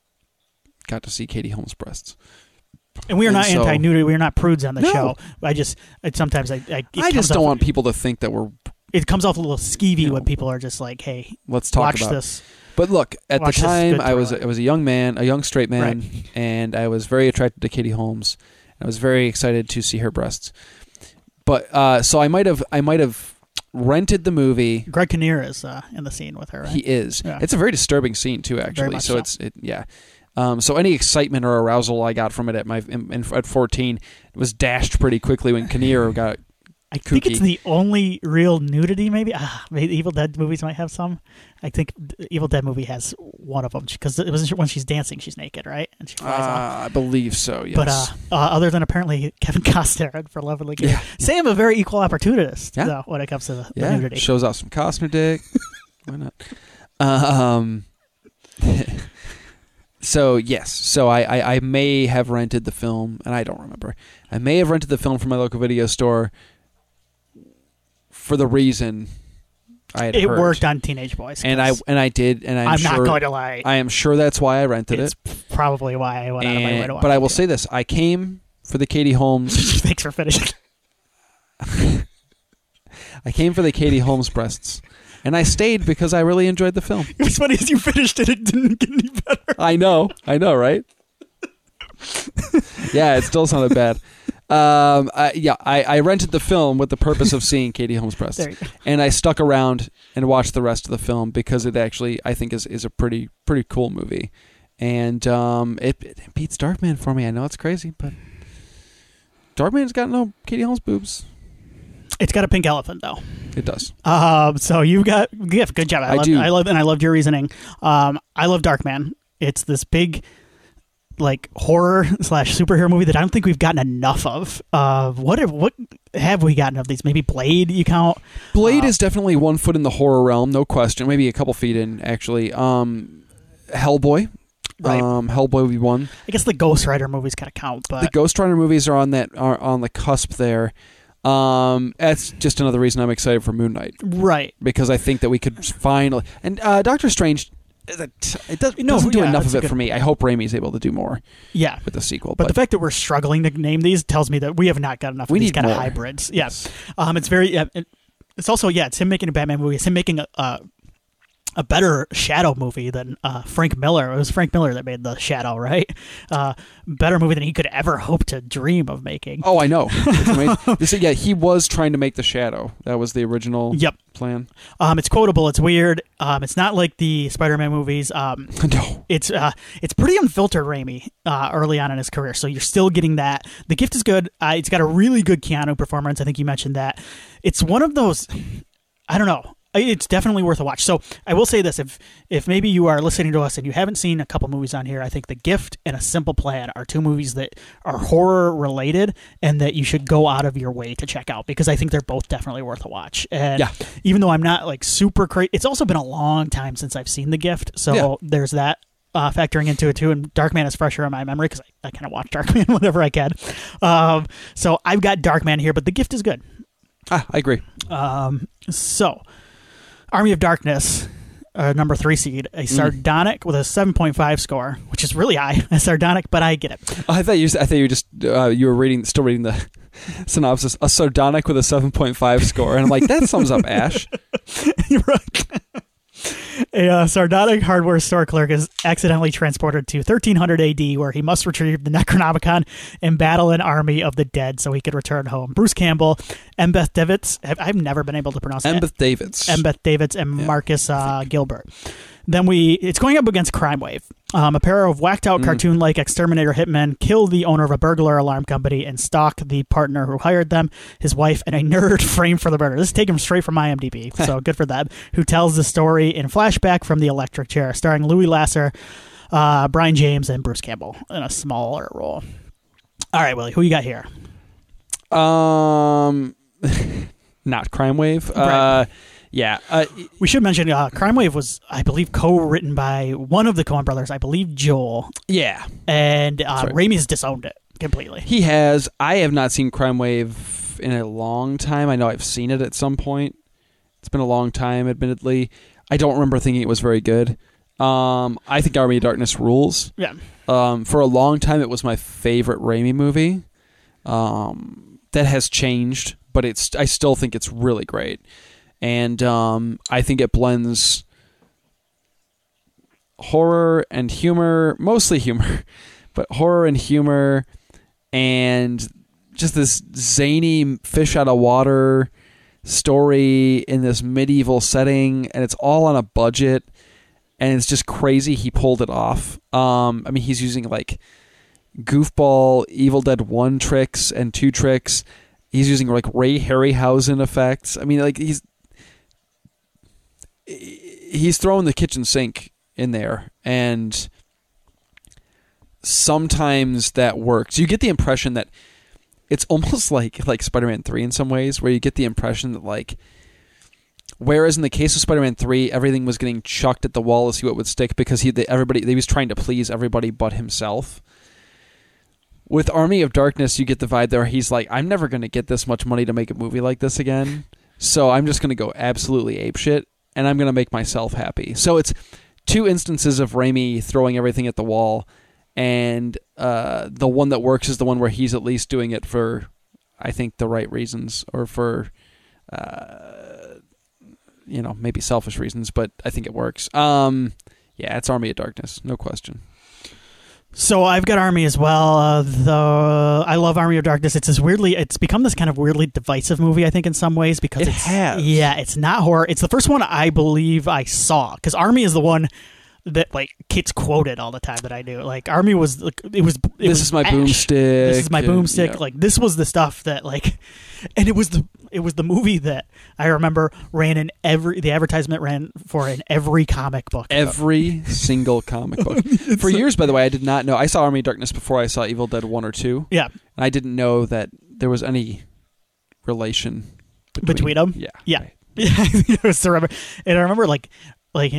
got to see Katie Holmes' breasts. and we are and not so- anti-nudity. We are not prudes on the No. show. I just it, sometimes I I, I just don't want people to think that we're. it comes off a little skeevy You know, when people are just like, "Hey, Let's talk watch about. this." But look, at Watch the time, I was. I was a young man, a young straight man, and I was very attracted to Katie Holmes. I was very excited to see her breasts. But uh, so I might have I might have rented the movie. Greg Kinnear is uh, in the scene with her. Right? He is. Yeah. It's a very disturbing scene too, actually. so so. it's it, yeah. Um, so any excitement or arousal I got from it at my in, in, at 14 was dashed pretty quickly when Kinnear got. I think it's the only real nudity. Maybe ah, maybe Evil Dead movies might have some. I think the Evil Dead movie has one of them because it wasn't when she's dancing, she's naked, right? And she Uh, flies off. I believe so. Yes. But uh, uh, other than apparently Kevin Costner for Love and Legacy, Yeah. Sam a very equal opportunist Yeah. though, when it comes to the, the nudity. shows off some Costner dick. Why not? Um. So yes, so I, I I may have rented the film, and I don't remember. I may have rented the film from my local video store for the reason I had It heard. worked on teenage boys, and I and I did, and I'm, I'm, sure not going to lie. I am sure that's why I rented it. it's it. probably why I went out of my way to watch but I will too. say this: I came for the Katie Holmes. Thanks for finishing. I came for the Katie Holmes breasts, and I stayed because I really enjoyed the film. It was funny as you finished it, it didn't get any better. I know, I know, right? yeah, it still sounded bad. Um, I, yeah, I, I rented the film with the purpose of seeing Katie Holmes' breasts, There you go. and I stuck around and watched the rest of the film because it actually I think is, is a pretty pretty cool movie, and um, it, it beats Darkman for me. I know it's crazy, but Darkman's got no Katie Holmes boobs. It's got a pink elephant though. It does. Um, so you've got gift. Good job. I, I love, do. I love and I loved your reasoning. Um, I love Darkman. It's this big, like horror slash superhero movie that I don't think we've gotten enough of. Uh, what have, what have we gotten of these? Maybe Blade. You count? Blade Uh, is definitely one foot in the horror realm, no question. Maybe a couple feet in, actually. Um, Hellboy. Right. Um, Hellboy would be one. I guess the Ghost Rider movies kind of count, but the Ghost Rider movies are on that are on the cusp there. Um, that's just another reason I'm excited for Moon Knight right. because I think that we could finally and uh, Doctor Strange. It does, No, doesn't do yeah, enough that's of a it good- for me. I hope Raimi's able to do more Yeah. with the sequel. But, the fact that we're struggling to name these tells me that we have not got enough We of these need kind of more. hybrids. Yes. Um, it's very. Yeah, it- it's also yeah. It's him making a Batman movie. It's him making a a, a better Shadow movie than uh, Frank Miller. It was Frank Miller that made the Shadow, right? Uh, better movie than he could ever hope to dream of making. oh, I know. This- yeah, he was trying to make the Shadow. That was the original Yep. plan. Um, it's quotable. It's weird. Um, it's not like the Spider-Man movies. Um, no. it's uh, it's pretty unfiltered Raimi uh, early on in his career. So you're still getting that. The gift is good. Uh, it's got a really good Keanu performance. I think you mentioned that. It's one of those. I don't know. It's definitely worth a watch. So I will say this: if if maybe you are listening to us and you haven't seen a couple movies on here, I think The Gift and A Simple Plan are two movies that are horror related and that you should go out of your way to check out because I think they're both definitely worth a watch. And Yeah. even though I'm not like super crazy, it's also been a long time since I've seen The Gift, so Yeah. there's that uh, factoring into it too. And Darkman is fresher in my memory because I, I kind of watch Darkman whenever I can. Um, so I've got Darkman here, but The Gift is good. Ah, I agree. Um, so, Army of Darkness, uh, number three seed, a sardonic with a 7.5 score, which is really high. A sardonic, but I get it. I thought you. I thought you were just uh, you were reading, still reading the synopsis. A sardonic with a seven point five score, and I'm like, that sums up Ash. You're right. A uh, sardonic hardware store clerk is accidentally transported to 1300 AD, where he must retrieve the Necronomicon and battle an army of the dead so he could return home. Bruce Campbell, Embeth Davids, I've- I've never been able to pronounce that. Embeth Davids. Embeth Davids and Yeah. Marcus uh, Gilbert. Then we, it's going up against Crime Wave. Um, a pair of whacked out Mm. cartoon like exterminator hitmen kill the owner of a burglar alarm company and stalk the partner who hired them, his wife, and a nerd framed for the murder. This is taken straight from IMDb, so good for them. Who tells the story in flashback from the electric chair, starring Louise Lasser, uh, Brion James, and Bruce Campbell in a smaller role. All right, Willie, who you got here? Um, not Crime Wave. Right. Uh, yeah. Uh, We should mention uh, Crime Wave was, I believe, co-written by one of the Coen brothers, I believe Joel, yeah. and uh, right. Raimi's disowned it completely. He has. I have not seen Crime Wave in a long time. I know I've seen it at some point. It's been a long time, admittedly. I don't remember thinking it was very good. Um, I think Army of Darkness rules. Yeah, Um, for a long time, it was my favorite Raimi movie. Um, that has changed, but it's. I still think it's really great, and um, I think it blends horror and humor, mostly humor, but horror and humor, and just this zany fish out of water story in this medieval setting, and it's all on a budget, and it's just crazy. He pulled it off. Um, I mean, he's using like goofball Evil Dead one tricks and two tricks. He's using like Ray Harryhausen effects. I mean, like he's he's throwing the kitchen sink in there, and sometimes that works. You get the impression that it's almost like like Spider-Man 3 in some ways where you get the impression that like whereas in the case of Spider-Man 3 everything was getting chucked at the wall to see what would stick because he everybody he was trying to please everybody but himself. With Army of Darkness you get the vibe there he's like I'm never going to get this much money to make a movie like this again. So I'm just going to go absolutely apeshit and I'm going to make myself happy. So it's two instances of Raimi throwing everything at the wall and uh, the one that works is the one where he's at least doing it for, I think, the right reasons or for, uh, you know, maybe selfish reasons, but I think it works. Um, yeah, it's Army of Darkness, no question. So I've got Army as well. Uh, the I love Army of Darkness. It's this weirdly, it's become this kind of weirdly divisive movie. I think in some ways because It it's has. yeah, it's not horror. It's the first one I believe I saw because Army is the one that like kids quoted all the time that I knew. Like Army was like it was. It this was is my Ash. boomstick. This is my and, boomstick. yeah. Like this was the stuff that like, and it was the it was the movie that I remember ran in every the advertisement ran for in every comic book. Every single comic book. For years, by the way, I did not know. I saw Army of Darkness before I saw Evil Dead 1 or 2. yeah, And I didn't know that there was any relation between, them Yeah. Yeah. right. Yeah, I remember, and I remember like like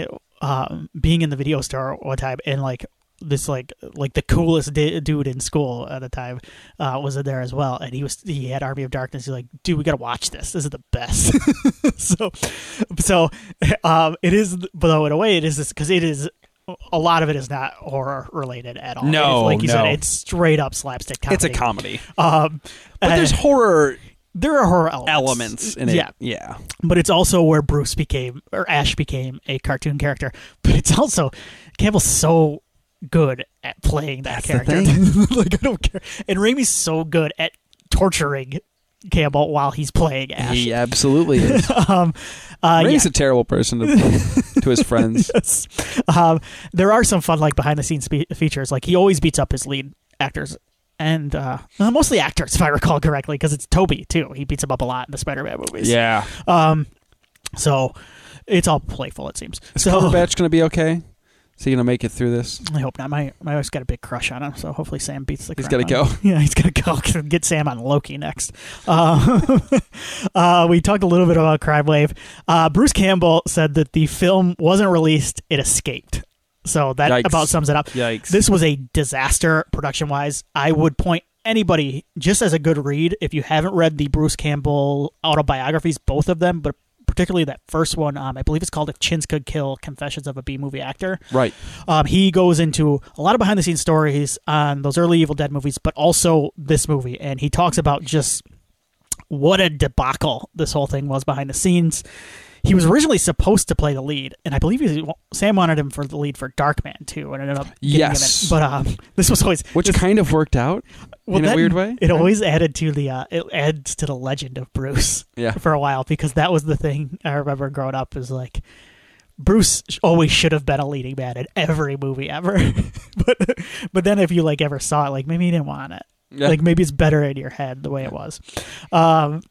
um, being in the video store one time, and like this like like the coolest di- dude in school at the time uh, was in there as well, and he was he had Army of Darkness. He's like, dude, we gotta watch this. This is the best. so so um, it is, but though in a way it is this because it is. A lot of it is not horror related at all. No, like you said, it's straight up slapstick comedy. It's a comedy. Um, But there's horror there are horror elements, elements in it. Yeah, Yeah. but it's also where Bruce became or Ash became a cartoon character. But it's also Campbell's so good at playing that That's character. like I don't care. And Raimi's so good at torturing Campbell while he's playing Ash. He absolutely is. um, uh, yeah. A terrible person to, to his friends. Yes. Um, there are some fun like behind the scenes features. Like he always beats up his lead actors and uh, uh, mostly actors, if I recall correctly, because it's Tobey too. He beats him up a lot in the Spider-Man movies. Yeah. Um, so it's all playful. It seems. Is so Cumberbatch going to be okay? Is he going to make it through this? I hope not. My my wife's got a big crush on him, so hopefully Sam beats the. He's crap gotta go. of him. Yeah, he's gonna go get Sam on Loki next. Uh, uh, we talked a little bit about Crime Wave. Uh, Bruce Campbell said that the film wasn't released; it escaped. So that Yikes. about sums it up. Yikes. This was a disaster production wise. I would point anybody, just as a good read, if you haven't read the Bruce Campbell autobiographies, both of them, but particularly that first one, um, I believe it's called "If Chins Could Kill: Confessions of a B Movie Actor." Right. Um, he goes into a lot of behind the scenes stories on those early Evil Dead movies, but also this movie, and he talks about just what a debacle this whole thing was behind the scenes. He was originally supposed to play the lead, and I believe he, Sam wanted him for the lead for Darkman too, and ended up Yes. him in. But um, this was always Which this- kind of worked out well, in a that- weird way. It right? always added to the uh, it adds to the legend of Bruce Yeah. for a while because that was the thing I remember growing up is like Bruce always should have been a leading man in every movie ever. but but then if you like ever saw it, like maybe you didn't want it. Yeah. Like maybe it's better in your head the way it was. Um,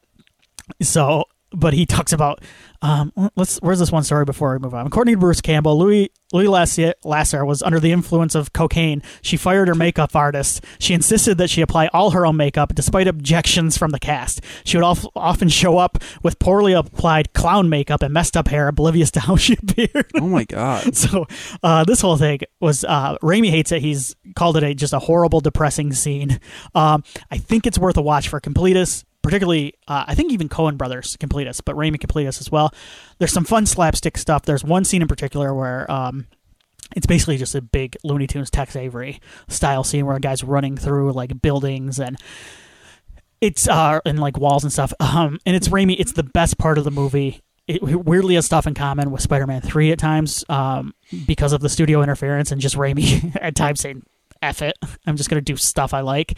so, but he talks about um, let's. Where's this one story before we move on? According to Bruce Campbell, Louise Louise Lasser, was under the influence of cocaine. She fired her makeup artist. She insisted that she apply all her own makeup, despite objections from the cast. She would of, often show up with poorly applied clown makeup and messed up hair, oblivious to how she appeared. oh my god. So uh, this whole thing was uh, Raimi hates it. He's called it a just a horrible, depressing scene. Um, I think it's worth a watch for completists, particularly uh, I think even Coen brothers complete us, but Raimi us as well. There's some fun slapstick stuff. There's one scene in particular where. Um, it's basically just a big Looney Tunes Tex Avery style scene where a guy's running through like buildings and it's uh and like walls and stuff. Um, and it's Raimi. It's the best part of the movie. It weirdly has stuff in common with Spider-Man Three at times, um, because of the studio interference and just Raimi at times saying "F it." I'm just gonna do stuff I like,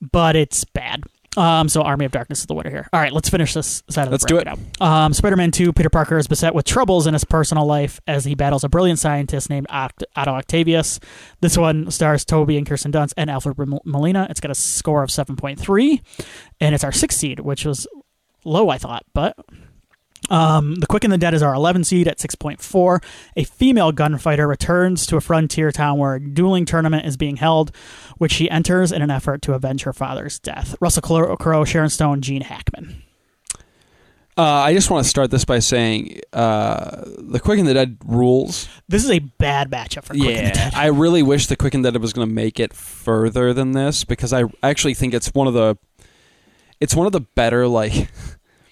but it's bad. Um, so Army of Darkness is the winner here. All right, let's finish this side of the. Let's do it. Um, Spider-Man 2, Peter Parker is beset with troubles in his personal life as he battles a brilliant scientist named Oct- Otto Octavius. This one stars Tobey and Kirsten Dunst and Alfred Molina. It's got a score of 7.3, and it's our sixth seed, which was low, I thought, but um, the Quick and the Dead is our 11 seed at 6.4. A female gunfighter returns to a frontier town where a dueling tournament is being held, which she enters in an effort to avenge her father's death. Russell Crowe, Sharon Stone, Gene Hackman. Uh, I just want to start this by saying uh, the Quick and the Dead rules. This is a bad matchup for Quick and the Yeah, Dead. I really wish the Quick and the Dead was going to make it further than this because I actually think it's one of the it's one of the better like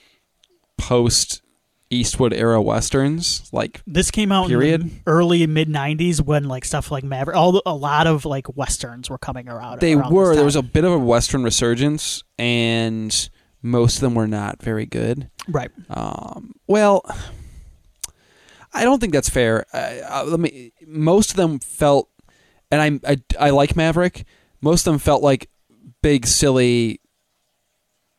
post Eastwood era westerns. Like This came out in Period. the early mid '90s when like stuff like Maverick, all a lot of like westerns were coming around. they around were there was a bit of a western resurgence and most of them were not very good. right. Um, well, I don't think that's fair. I, I, let me. Most of them felt, and I, I I like Maverick. Most of them felt like big silly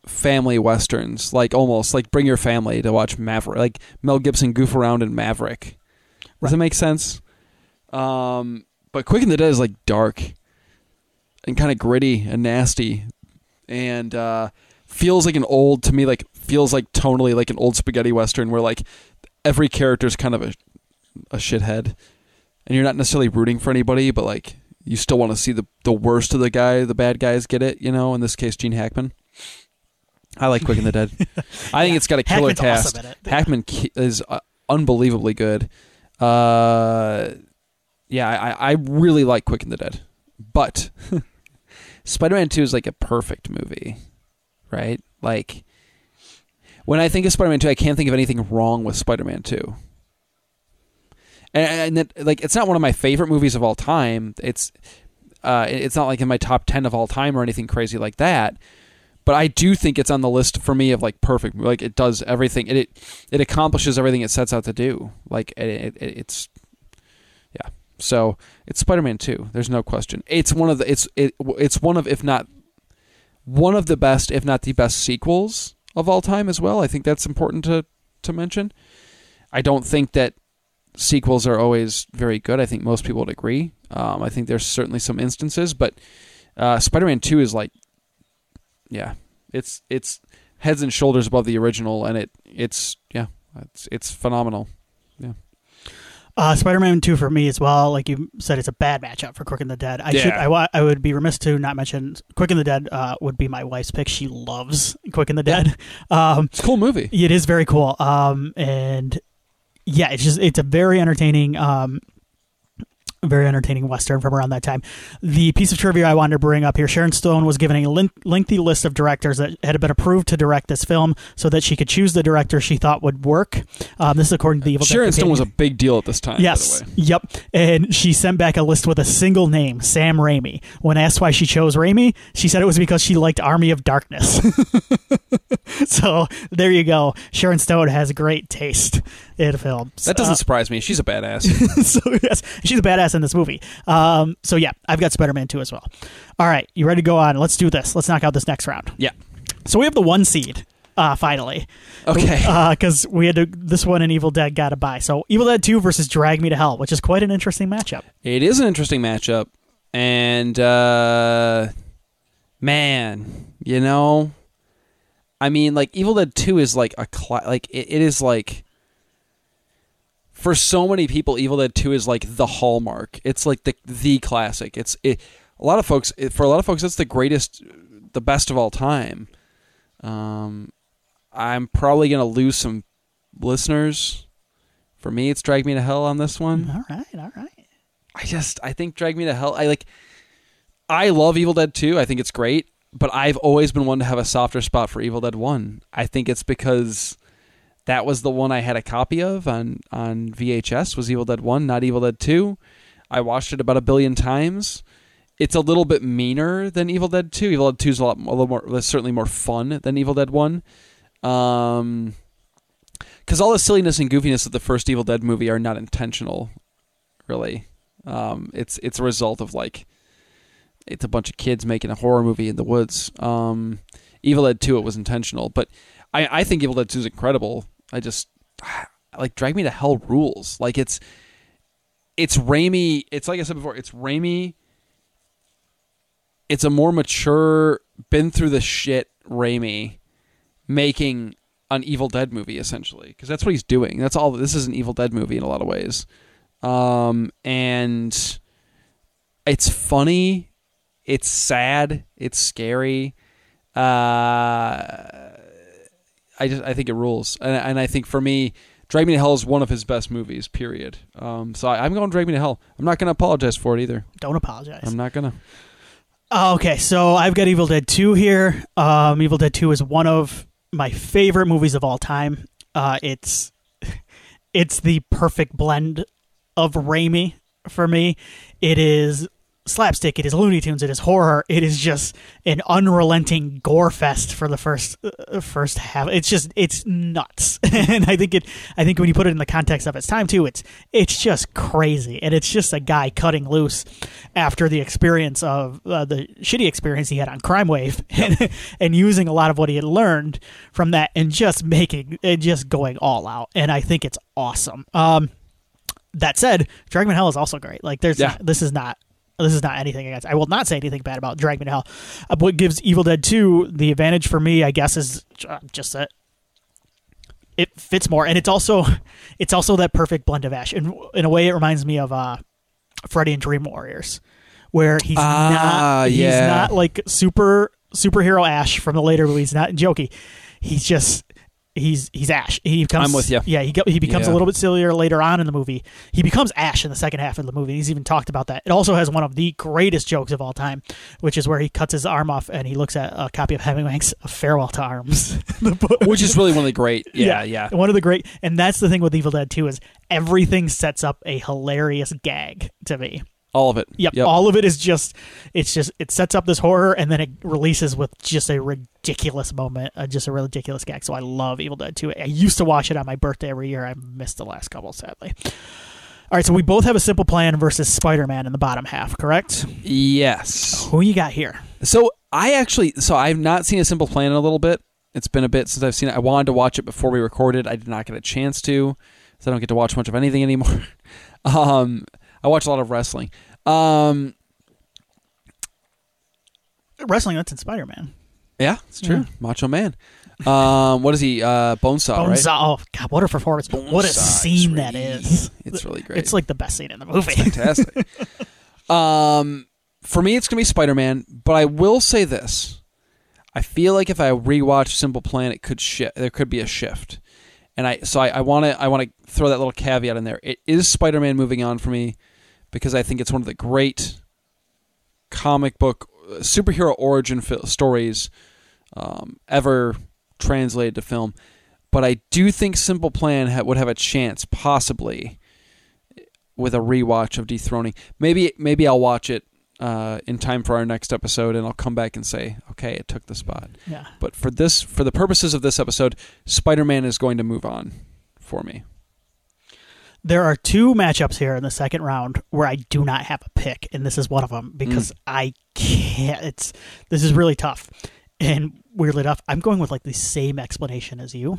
family westerns, like almost like bring your family to watch Maverick, like Mel Gibson goof around in Maverick. Does Right. that make sense? Um, but Quick and the Dead is like dark and kind of gritty and nasty, and uh, feels like an old to me like feels like tonally like an old spaghetti western where like every character is kind of a a shithead, and you're not necessarily rooting for anybody, but like you still want to see the the worst of the guy, the bad guys get it. You know, in this case, Gene Hackman. I like Quick and the Dead. I think it's got a killer Hackman's cast. awesome in it. Hackman ki- is uh, unbelievably good. Uh, yeah, I, I really like Quick and the Dead, but Spider-Man Two is like a perfect movie, right? Like when I think of Spider-Man Two, I can't think of anything wrong with Spider-Man Two. And, and that, like, it's not one of my favorite movies of all time. It's uh, it's not like in my top ten of all time or anything crazy like that. But I do think it's on the list for me of like perfect. Like it does everything. It it, it accomplishes everything it sets out to do. Like it, it, it- it's yeah. So it's Spider-Man Two. There's no question. It's one of the it's it, it's one of if not one of the best, if not the best sequels of all time as well. I think that's important to to mention. I don't think that sequels are always very good. I think most people would agree. Um, I think there's certainly some instances, but uh, Spider-Man Two is like, yeah, it's it's heads and shoulders above the original, and it it's yeah, it's it's phenomenal. Uh, Spider-Man 2 for me as well. Like you said, it's a bad matchup for Quick and the Dead. I should, I, I would be remiss to not mention Quick and the Dead uh, would be my wife's pick. She loves Quick and the Dead. Um, It's a cool movie. it is very cool. Um, and yeah, it's just it's a very entertaining um, very entertaining western from around that time. The piece of trivia I wanted to bring up here: Sharon Stone was given a lin- lengthy list of directors that had been approved to direct this film, so that she could choose the director she thought would work. Um, this is according to the Evil Dead Sharon Stone Companion. was a big deal at this time. Yes. By the way. Yep. And she sent back a list with a single name, Sam Raimi. When asked why she chose Raimi, she said it was because she liked Army of Darkness. so there you go. Sharon Stone has great taste in films. That doesn't Uh, surprise me. She's a badass. so yes, she's a badass in this movie. Um, so yeah, I've got Spider-Man 2 as well. All right, you ready to go on? Let's do this. Let's knock out this next round. yeah. So we have the one seed. Uh, finally, Okay. because we had to. This one and Evil Dead got to buy. So Evil Dead Two versus Drag Me to Hell, which is quite an interesting matchup. It is an interesting matchup, and uh, man, you know, I mean, like Evil Dead Two is like a cla- like it, it is like for so many people, Evil Dead Two is like the hallmark. It's like the the classic. It's it. A lot of folks, for a lot of folks, it's the greatest, the best of all time. Um, I'm probably gonna lose some listeners. For me, it's Drag Me to Hell on this one. All right, all right. I just I think Drag Me to Hell. I like. I love Evil Dead 2. I think it's great, but I've always been one to have a softer spot for Evil Dead 1. I think it's because that was the one I had a copy of on on VHS was Evil Dead 1, not Evil Dead 2. I watched it about a billion times. It's a little bit meaner than Evil Dead 2. Evil Dead 2 is a lot a little more certainly more fun than Evil Dead 1. Um cuz all the silliness and goofiness of the first Evil Dead movie are not intentional, really. Um, it's it's a result of like it's a bunch of kids making a horror movie in the woods. Um, Evil Dead Two, it was intentional, but I, I think Evil Dead Two is incredible. I just like Drag Me to Hell rules. Like it's it's Raimi. It's like I said before. It's Raimi. It's a more mature, been through the shit Raimi making an Evil Dead movie essentially because that's what he's doing. That's all. This is an Evil Dead movie in a lot of ways um, and it's funny, it's sad, it's scary. Uh, I just I think it rules, and, and I think for me, Drag Me to Hell is one of his best movies. Period. Um, so I, I'm going Drag Me to Hell. I'm not going to apologize for it either. Don't apologize. I'm not gonna. Oh, okay, so I've got Evil Dead 2 here. Um, Evil Dead 2 is one of my favorite movies of all time. Uh, it's it's the perfect blend of Raimi for me. It is slapstick, it is Looney Tunes, it is horror, it is just an unrelenting gore fest for the first uh, first half. It's just it's nuts, and I think it. I think when you put it in the context of its time too, it's it's just crazy, and it's just a guy cutting loose after the experience of uh, the shitty experience he had on Crime Wave, and, and using a lot of what he had learned from that, and just making and just going all out, and I think it's awesome. Um, that said, Dragon Hell is also great. Like, there's Yeah. this is not this is not anything against. I will not say anything bad about Dragman Hell. Uh, what gives Evil Dead Two the advantage for me, I guess, is uh, just that it fits more, and it's also it's also that perfect blend of Ash. In in a way, it reminds me of uh, Freddy and Dream Warriors, where he's Ah, not he's yeah. not like super superhero Ash from the later movies, not jokey. He's just he's he's Ash. He becomes I'm with ya. Yeah, he he becomes a little bit sillier later on in the movie. He becomes Ash in the second half of the movie. He's even talked about that. It also has one of the greatest jokes of all time, which is where he cuts his arm off and he looks at a copy of Hemingway's "Farewell to Arms," the book. Which is really one of the great. Yeah, yeah. One of the great, and that's the thing with Evil Dead 2 is everything sets up a hilarious gag to me. All of it. Yep, all of it is just, it's just, it sets up this horror and then it releases with just a ridiculous moment, uh, just a ridiculous gag. So I love Evil Dead 2. I used to watch it on my birthday every year. I missed the last couple, sadly. All right, so we both have a simple plan versus Spider Man in the bottom half, correct? yes. Who you got here? So I actually, so I've not seen a simple plan in a little bit. It's been a bit since I've seen it. I wanted to watch it before we recorded. I did not get a chance to, so I don't get to watch much of anything anymore. um, I watch a lot of wrestling. Um, Wrestling, that's in Spider Man. yeah, it's true. Yeah. Macho Man. Um, what is he? Uh, Bonesaw, right? Bonesaw. Oh, God, what a performance. what a Bonesaw, scene that. It's really great. It's like the best scene in the movie. fantastic. um, for me, it's gonna be Spider Man, but I will say this: I feel like if I rewatch Simple Plan, it could shift. There could be a shift, and I so I want to I want to throw that little caveat in there. It is Spider Man moving on for me, because I think it's one of the great comic book superhero origin fi- stories um, ever translated to film. But I do think Simple Plan ha- would have a chance, possibly, with a rewatch of Dethroning. Maybe maybe I'll watch it uh, in time for our next episode, and I'll come back and say, okay, it took the spot. Yeah. But for this, for the purposes of this episode, Spider-Man is going to move on for me. There are two matchups here in the second round where I do not have a pick, and this is one of them because I can't. It's this is really tough, and weirdly enough, I'm going with like the same explanation as you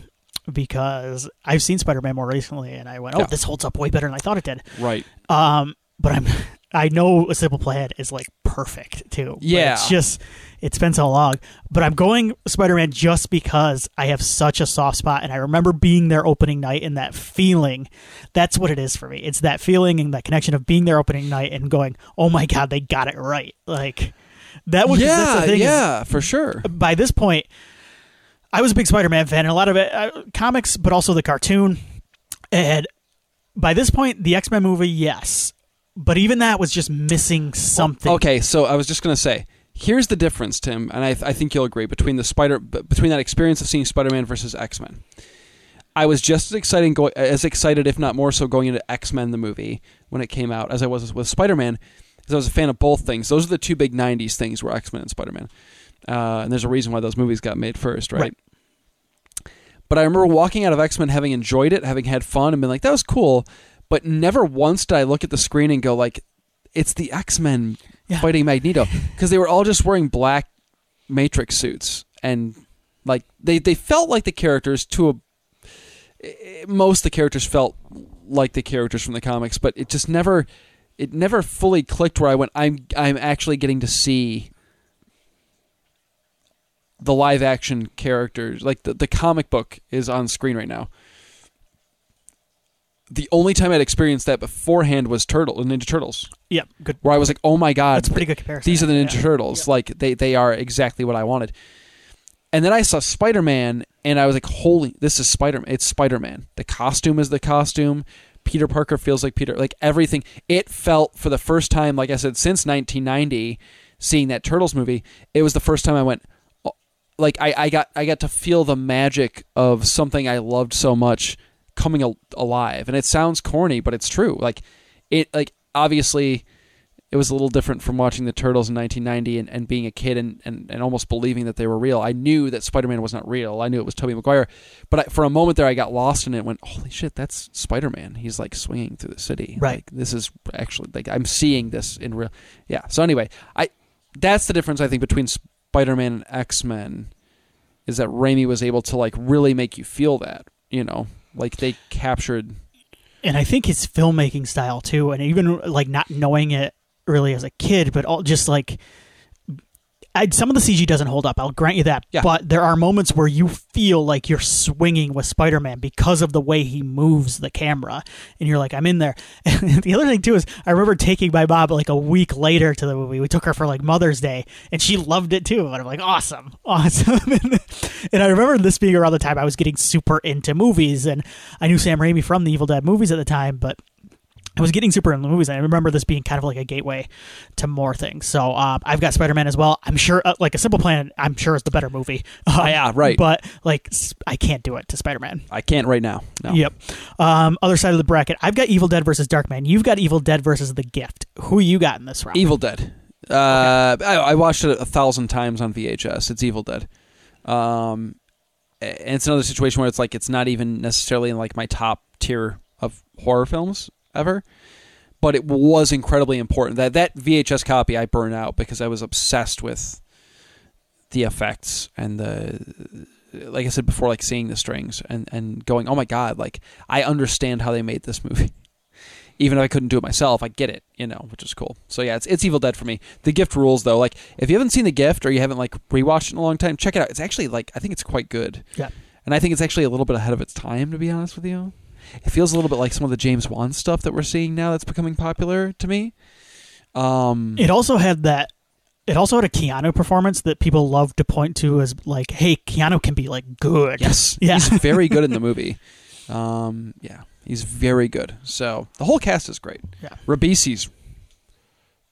because I've seen Spider-Man more recently, and I went, "Oh, Yeah. this holds up way better than I thought it did." Right. Um, but I'm I know a simple plan is like perfect too. Yeah. it's just it's been so long. But I'm going Spider Man just because I have such a soft spot, and I remember being there opening night and that feeling. That's what it is for me. It's that feeling and that connection of being there opening night and going, "Oh my god, they got it right!" Like that was yeah, the thing yeah, for sure. by this point, I was a big Spider-Man fan, and a lot of it uh, comics, but also the cartoon. And by this point, the X-Men movie, yes, but even that was just missing something. Okay, so I was just gonna say, here's the difference, Tim, and I, I think you'll agree between the Spider b- between that experience of seeing Spider-Man versus X-Men. I was just as excited, go, as excited, if not more so, going into X-Men the movie when it came out as I was with Spider-Man, because I was a fan of both things. Those are the two big '90s things were X-Men and Spider-Man, uh, and there's a reason why those movies got made first, right? Right. But I remember walking out of X Men having enjoyed it, having had fun, and been like, "That was cool," but never once did I look at the screen and go like, "It's the X Men Yeah. fighting Magneto," because they were all just wearing black Matrix suits, and like they they felt like the characters to a most the characters felt like the characters from the comics, but it just never it never fully clicked where I went. I'm I'm actually getting to see the live action characters like the, the comic book is on screen right now the only time i'd experienced that beforehand was turtle ninja turtles Yeah, good. where i was like oh my god That's a pretty good comparison. these are the ninja Yeah. turtles Yeah. like they, they are exactly what i wanted and then i saw spider-man and i was like holy this is spider-man it's spider-man the costume is the costume peter parker feels like peter like everything it felt for the first time like i said since 1990 seeing that turtles movie it was the first time i went oh, like I, I got I got to feel the magic of something I loved so much coming al- alive, and it sounds corny, but it's true. Like it, like obviously, it was a little different from watching the Turtles in 1990 and, and being a kid and, and, and almost believing that they were real. I knew that Spider-Man was not real. I knew it was Tobey Maguire, but I, for a moment there, I got lost in it. and Went, holy shit, that's Spider-Man. He's like swinging through the city. Right. Like, this is actually like I'm seeing this in real. Yeah. So anyway, I that's the difference I think between Spider-Man and X-Men is that Raimi was able to like really make you feel that, you know, like they captured and I think his filmmaking style too, and even like not knowing it really as a kid, but all just like I, some of the CG doesn't hold up. I'll grant you that. Yeah. But there are moments where you feel like you're swinging with Spider-Man because of the way he moves the camera, and you're like, I'm in there. And the other thing too is, I remember taking my mom like a week later to the movie. We took her for like Mother's Day, and she loved it too. And I'm like, awesome, awesome. and, and I remember this being around the time I was getting super into movies, and I knew Sam Raimi from the Evil Dead movies at the time, but I was getting super into movies, and I remember this being kind of like a gateway to more things. So um, I've got Spider Man as well. I'm sure, uh, like a Simple Plan, I'm sure is the better movie. Um, yeah, right. But like, I can't do it to Spider Man. I can't right now. No. Yep. Um, other side of the bracket, I've got Evil Dead versus Darkman. You've got Evil Dead versus The Gift. Who you got in this round? Evil Dead. Uh, I, I watched it a thousand times on VHS. It's Evil Dead. Um, and it's another situation where it's like it's not even necessarily in like my top tier of horror films ever, but it was incredibly important. That that VHS copy I burned out because I was obsessed with the effects and the like I said before, like seeing the strings and and going, oh my god, like I understand how they made this movie. Even if I couldn't do it myself, I get it, you know, which is cool. So yeah, it's it's Evil Dead for me. The Gift rules though. Like if you haven't seen The Gift or you haven't like rewatched it in a long time, check it out. It's actually like I think it's quite good. Yeah. And I think it's actually a little bit ahead of its time, to be honest with you. It feels a little bit like some of the James Wan stuff that we're seeing now that's becoming popular to me. Um, It also had that. It also had a Keanu performance that people love to point to as like, "Hey, Keanu can be like good." yes, Yeah. he's very good in the movie. Um, yeah, he's very good. So the whole cast is great. Yeah. Ribisi's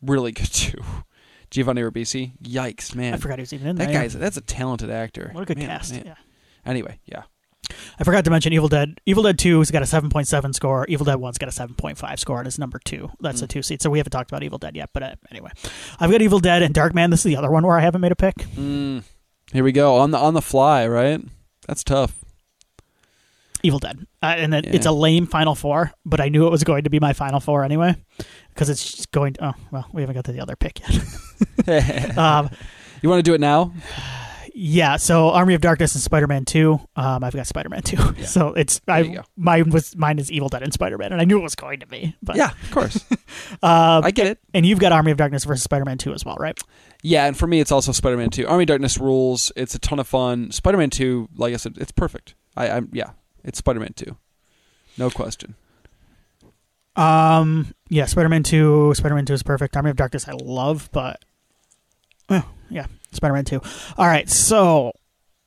really good too. Giovanni Ribisi, yikes, man! I forgot he was even in that there. yeah. guy's that's a talented actor. What a good Man, cast. man. Yeah. Anyway, yeah. I forgot to mention Evil Dead. Evil Dead 2 has got a 7.7 score. Evil Dead 1's got a 7.5 score and it's number 2. That's Mm. a 2 seat. So we haven't talked about Evil Dead yet, but uh, anyway. I've got Evil Dead and Darkman. This is the other one where I haven't made a pick. Mm. Here we go on the on the fly, right? That's tough. Evil Dead. Uh, and then Yeah. it's a lame final four, but I knew it was going to be my final four anyway because it's just going oh, well, we haven't got to the other pick yet. um, you want to do it now? yeah, so Army of Darkness and Spider-Man 2. Um, I've got Spider-Man 2. Yeah. So it's There I mine was mine is Evil Dead and Spider-Man and I knew it was going to be. But yeah, of course. um, I get it. and you've got Army of Darkness versus Spider-Man 2 as well, right? Yeah, and for me, it's also Spider-Man Two. Army of Darkness rules. It's a ton of fun. Spider-Man Two, like I said, it's perfect. I, I'm yeah, it's Spider-Man Two, no question. Um, yeah, Spider-Man Two. Spider-Man Two is perfect. Army of Darkness, I love, but oh, yeah, Spider-Man Two. All right, so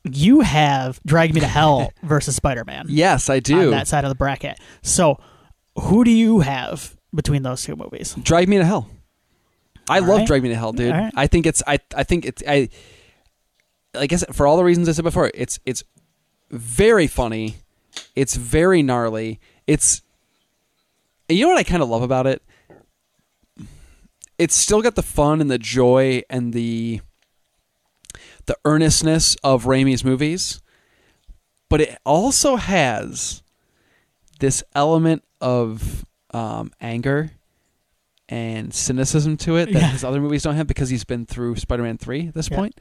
you have Drag Me to Hell versus Spider-Man Yes, I on do. that side of the bracket. So, who do you have between those two movies? Drag Me to Hell. I All love right. Drag Me to Hell, dude. Right. I think it's I I think it's I I said for all the reasons I said before, it's it's very funny. It's very gnarly. It's you know what I kind of love about it? It's still got the fun and the joy and the the earnestness of Raimi's movies, but it also has this element of um, anger and cynicism to it that Yeah. his other movies don't have because he's been through Spider-Man three at this Yeah. point.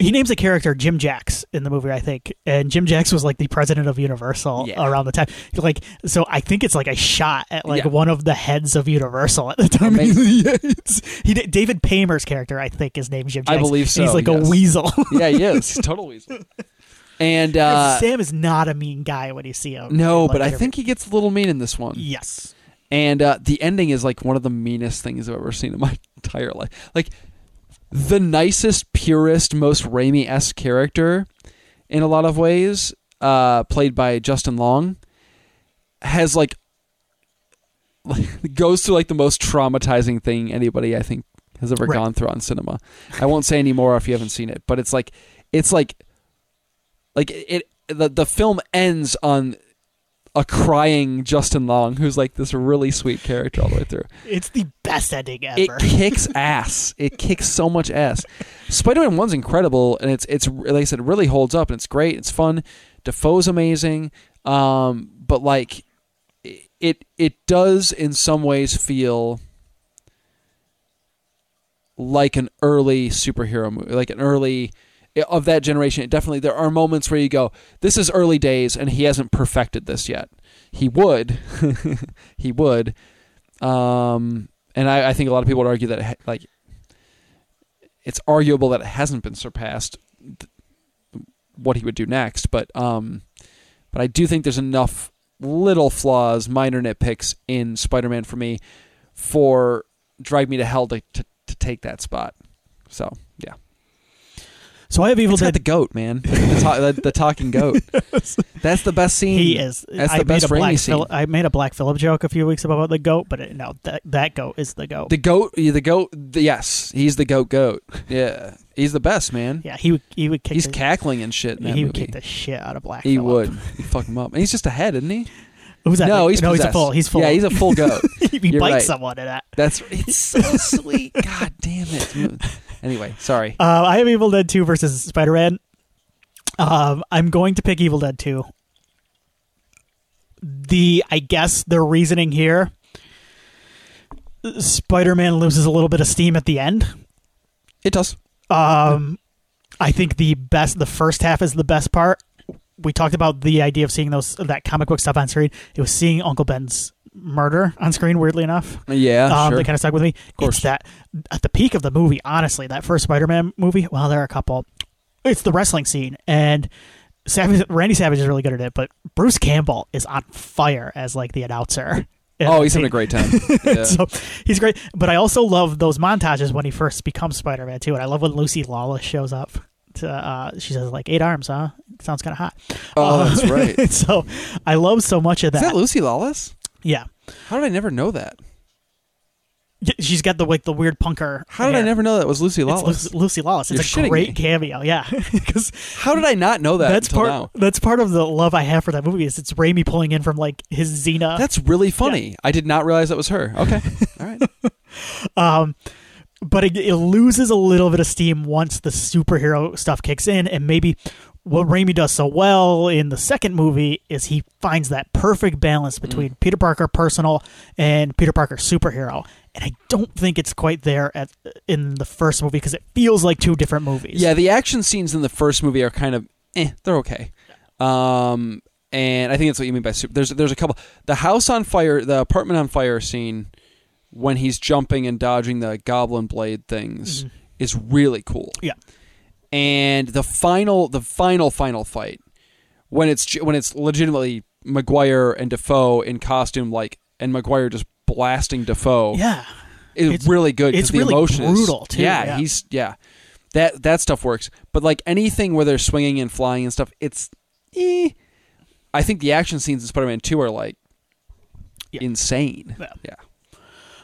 He names a character Jim Jacks in the movie, I think, and Jim Jacks was like the president of Universal Yeah. around the time. Like, so I think it's like a shot at like Yeah. one of the heads of Universal at the time. He did, David Paymer's character, I think, is named Jim I Jacks. believe and so, He's like yes. a weasel. yeah, he is He's total weasel. And uh, Sam is not a mean guy when you see him. no, like, but I think he gets a little mean in this one. yes. And uh, the ending is like one of the meanest things I've ever seen in my entire life. Like the nicest, purest, most Raimi esque character in a lot of ways, uh, played by Justin Long, has like goes through like the most traumatizing thing anybody I think has ever Right. gone through on cinema. I won't say any more if you haven't seen it, but it's like it's like like it the the film ends on a crying Justin Long, who's like this really sweet character all the way through. It's the best ending ever. It kicks ass. It kicks so much ass. Spider-Man One's incredible, and it's it's like I said, it really holds up, and it's great. It's fun. Dafoe's amazing, um, but like it it does in some ways feel like an early superhero movie, like an early of that generation. It definitely there are moments where you go, this is early days, and he hasn't perfected this yet. He would, he would, um, and I, I think a lot of people would argue that like it's arguable that it hasn't been surpassed. th- What he would do next, but um, but I do think there's enough little flaws, minor nitpicks in Spider-Man for me for Drag Me to Hell to, to, to take that spot. So so I have Evil it's got Dead. the goat, man, the, ta- the, the talking goat. That's the best scene. he is. That's I the best made a black Raimi scene. Phil- I made a Black Phillip joke a few weeks ago about the goat, but it, no, that that goat is the goat. The goat, the goat. The, yes, he's the goat. Goat. Yeah, he's the best, man. yeah, he would he would kick He's the, cackling and shit in that he would movie. kick the shit out of Black. he Phillip. would. He'd fuck him up. And he's just a head, isn't he? Who's that? No, he's no, he's a full. He's full. Yeah, he's a full goat. he You're bites right. someone in that. That's it's so sweet. God damn it. Anyway, sorry. Uh, I have Evil Dead 2 versus Spider Man. Um, I'm going to pick Evil Dead 2. The I guess the reasoning here Spider Man loses a little bit of steam at the end. It does. Um, I think the best, the first half is the best part. We talked about the idea of seeing those that comic book stuff on screen. It was seeing Uncle Ben's murder on screen. Weirdly enough, Yeah, um, sure. that kind of stuck with me. Of course. It's that at the peak of the movie, honestly, that first Spider-Man movie. Well, there are a couple. It's the wrestling scene, and Savage, Randy Savage is really good at it. But Bruce Campbell is on fire as like the announcer. oh, he's having a great time. Yeah. so he's great. But I also love those montages when he first becomes Spider Man too. And I love when Lucy Lawless shows up. To, uh, she says like eight arms, huh? Sounds kind of hot. oh, Uh, that's right. so I love so much of Is that. that Lucy Lawless? Yeah, How did I never know that? She's got the like the weird punker. How did I never know that was Lucy It's Lawless? Lucy, Lawless. It's You're a great me. cameo. Yeah, because How did I not know that that's part. now? That's part of the love I have for that movie. Is it's Raimi pulling in from like his Xena. That's really funny. I did not realize that was her. Okay. All right. Um, but it, it loses a little bit of steam once the superhero stuff kicks in, and maybe what Raimi does so well in the second movie is he finds that perfect balance Mm. between Peter Parker personal and Peter Parker superhero, and I don't think it's quite there at in the first movie because it feels like two different movies. Yeah, the action scenes in the first movie are kind of eh, they're okay. Um, and I think that's what you mean by super. There's there's a couple. The house on fire, the apartment on fire scene, when he's jumping and dodging the goblin blade things, Mhm. is really cool. Yeah. And the final, the final, final fight, when it's when it's legitimately Maguire and Dafoe in costume, like, and Maguire just blasting Dafoe yeah. is It's- really good. 'cause it's the really emotion is- brutal, too, Yeah, yeah. he's yeah. That that stuff works, but like anything where they're swinging and flying and stuff, it's. Eh. I think the action scenes in Spider-Man Two are like Yeah. insane. Yeah. Yeah.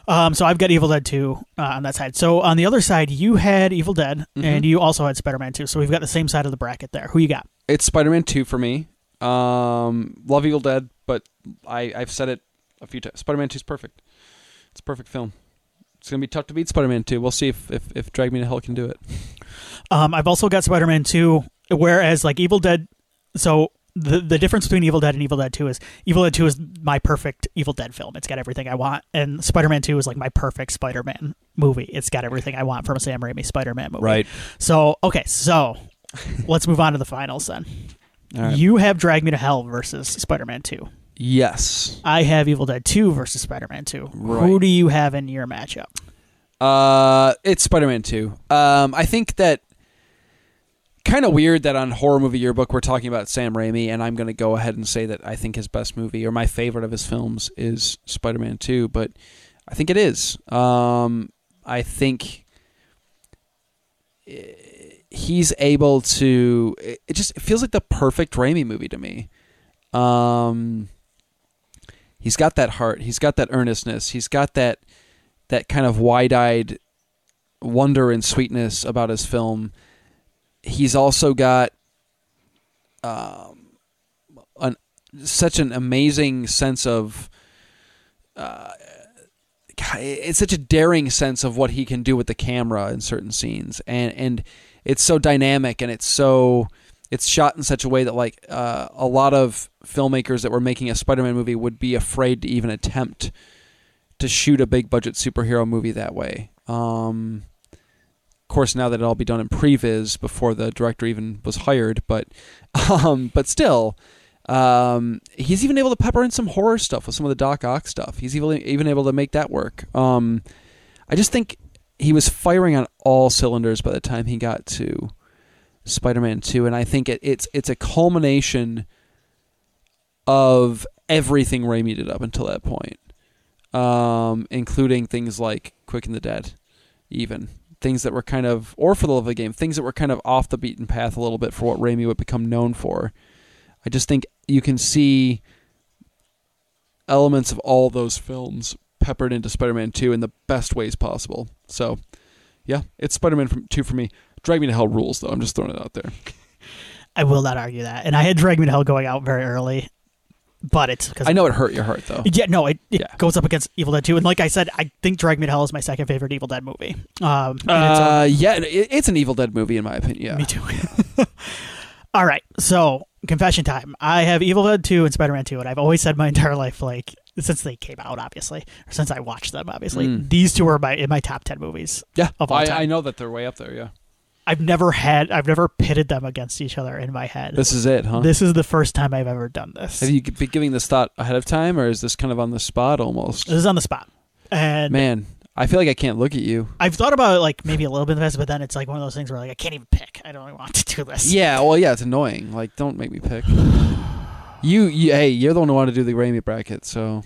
Um, so I've got Evil Dead 2 uh, on that side. So on the other side, you had Evil Dead, Mhm. and you also had Spider Man 2. So we've got the same side of the bracket there. Who you got? It's Spider-Man Two for me. Um, love Evil Dead, but I I've said it a few times. Spider-Man Two is perfect. It's a perfect film. It's gonna be tough to beat Spider-Man Two. We'll see if if, if Drag Me to Hell can do it. Um, I've also got Spider Man 2, whereas like Evil Dead. So the the difference between Evil Dead and Evil Dead 2 is Evil Dead 2 is my perfect Evil Dead film. It's got everything I want, and Spider Man 2 is like my perfect Spider Man movie. It's got everything I want from a Sam Raimi Spider Man movie. Right. So okay, so let's move on to the finals then. Right. You have Drag Me to Hell versus Spider Man 2. yes. I have Evil Dead 2 versus Spider Man 2. Who do you have in your matchup? Uh, it's Spider-Man Two. Um, I think that kind of weird that on horror movie yearbook we're talking about Sam Raimi, and I'm going to go ahead and say that I think his best movie or my favorite of his films is Spider-Man Two, but I think it is. Um, I think eh, he's able to. It just it feels like the perfect Raimi movie to me. Um, he's got that heart. He's got that earnestness. He's got that that kind of wide-eyed wonder and sweetness about his film. He's also got um, an such an amazing sense of. Uh, it's such a daring sense of what he can do with the camera in certain scenes, and and it's so dynamic and it's so it's shot in such a way that like uh, a lot of filmmakers that were making a Spider-Man movie would be afraid to even attempt to shoot a big budget superhero movie that way. Um, of course, now that it'll all be done in previs before the director even was hired, but um, but still, um, he's even able to pepper in some horror stuff with some of the Doc Ock stuff. He's even even able to make that work. Um, I just think he was firing on all cylinders by the time he got to Spider-Man Two, and I think it, it's it's a culmination of everything Raimi did up until that point um, including things like Quick and the Dead, even things that were kind of, or for the love of the game, things that were kind of off the beaten path a little bit for what Raimi would become known for. I just think you can see elements of all those films peppered into Spider-Man 2 in the best ways possible. So, yeah, it's Spider-Man 2 for me. Drag Me to Hell rules, though. I'm just throwing it out there. I will not argue that. And I had Drag Me to Hell going out very early, but it's because I know it hurt your heart, though. Yeah, no, it, it Yeah. goes up against Evil Dead 2. And like I said, I think Drag Me to Hell is my second favorite Evil Dead movie. Um, and it's a- Uh, yeah, it, it's an Evil Dead movie in my opinion. Yeah, Me too. All right, so confession time. I have Evil Dead 2 and Spider Man 2, and I've always said my entire life, like, since they came out, obviously, or since I watched them, obviously, Mm. these two are my in my top 10 movies. yeah. Of all I, time. I know that they're way up there. Yeah, I've never had, I've never pitted them against each other in my head. this is it, huh? This is the first time I've ever done this. Have you been giving this thought ahead of time, or is this kind of on the spot almost? This is on the spot. And Man, I feel like I can't look at you. I've thought about it, like maybe a little bit the past, but then it's like one of those things where like I can't even pick. I don't even want to do this. Yeah, well, yeah, it's annoying. Like, don't make me pick. You, you hey, you're the one who wanted to do the Raimi bracket, so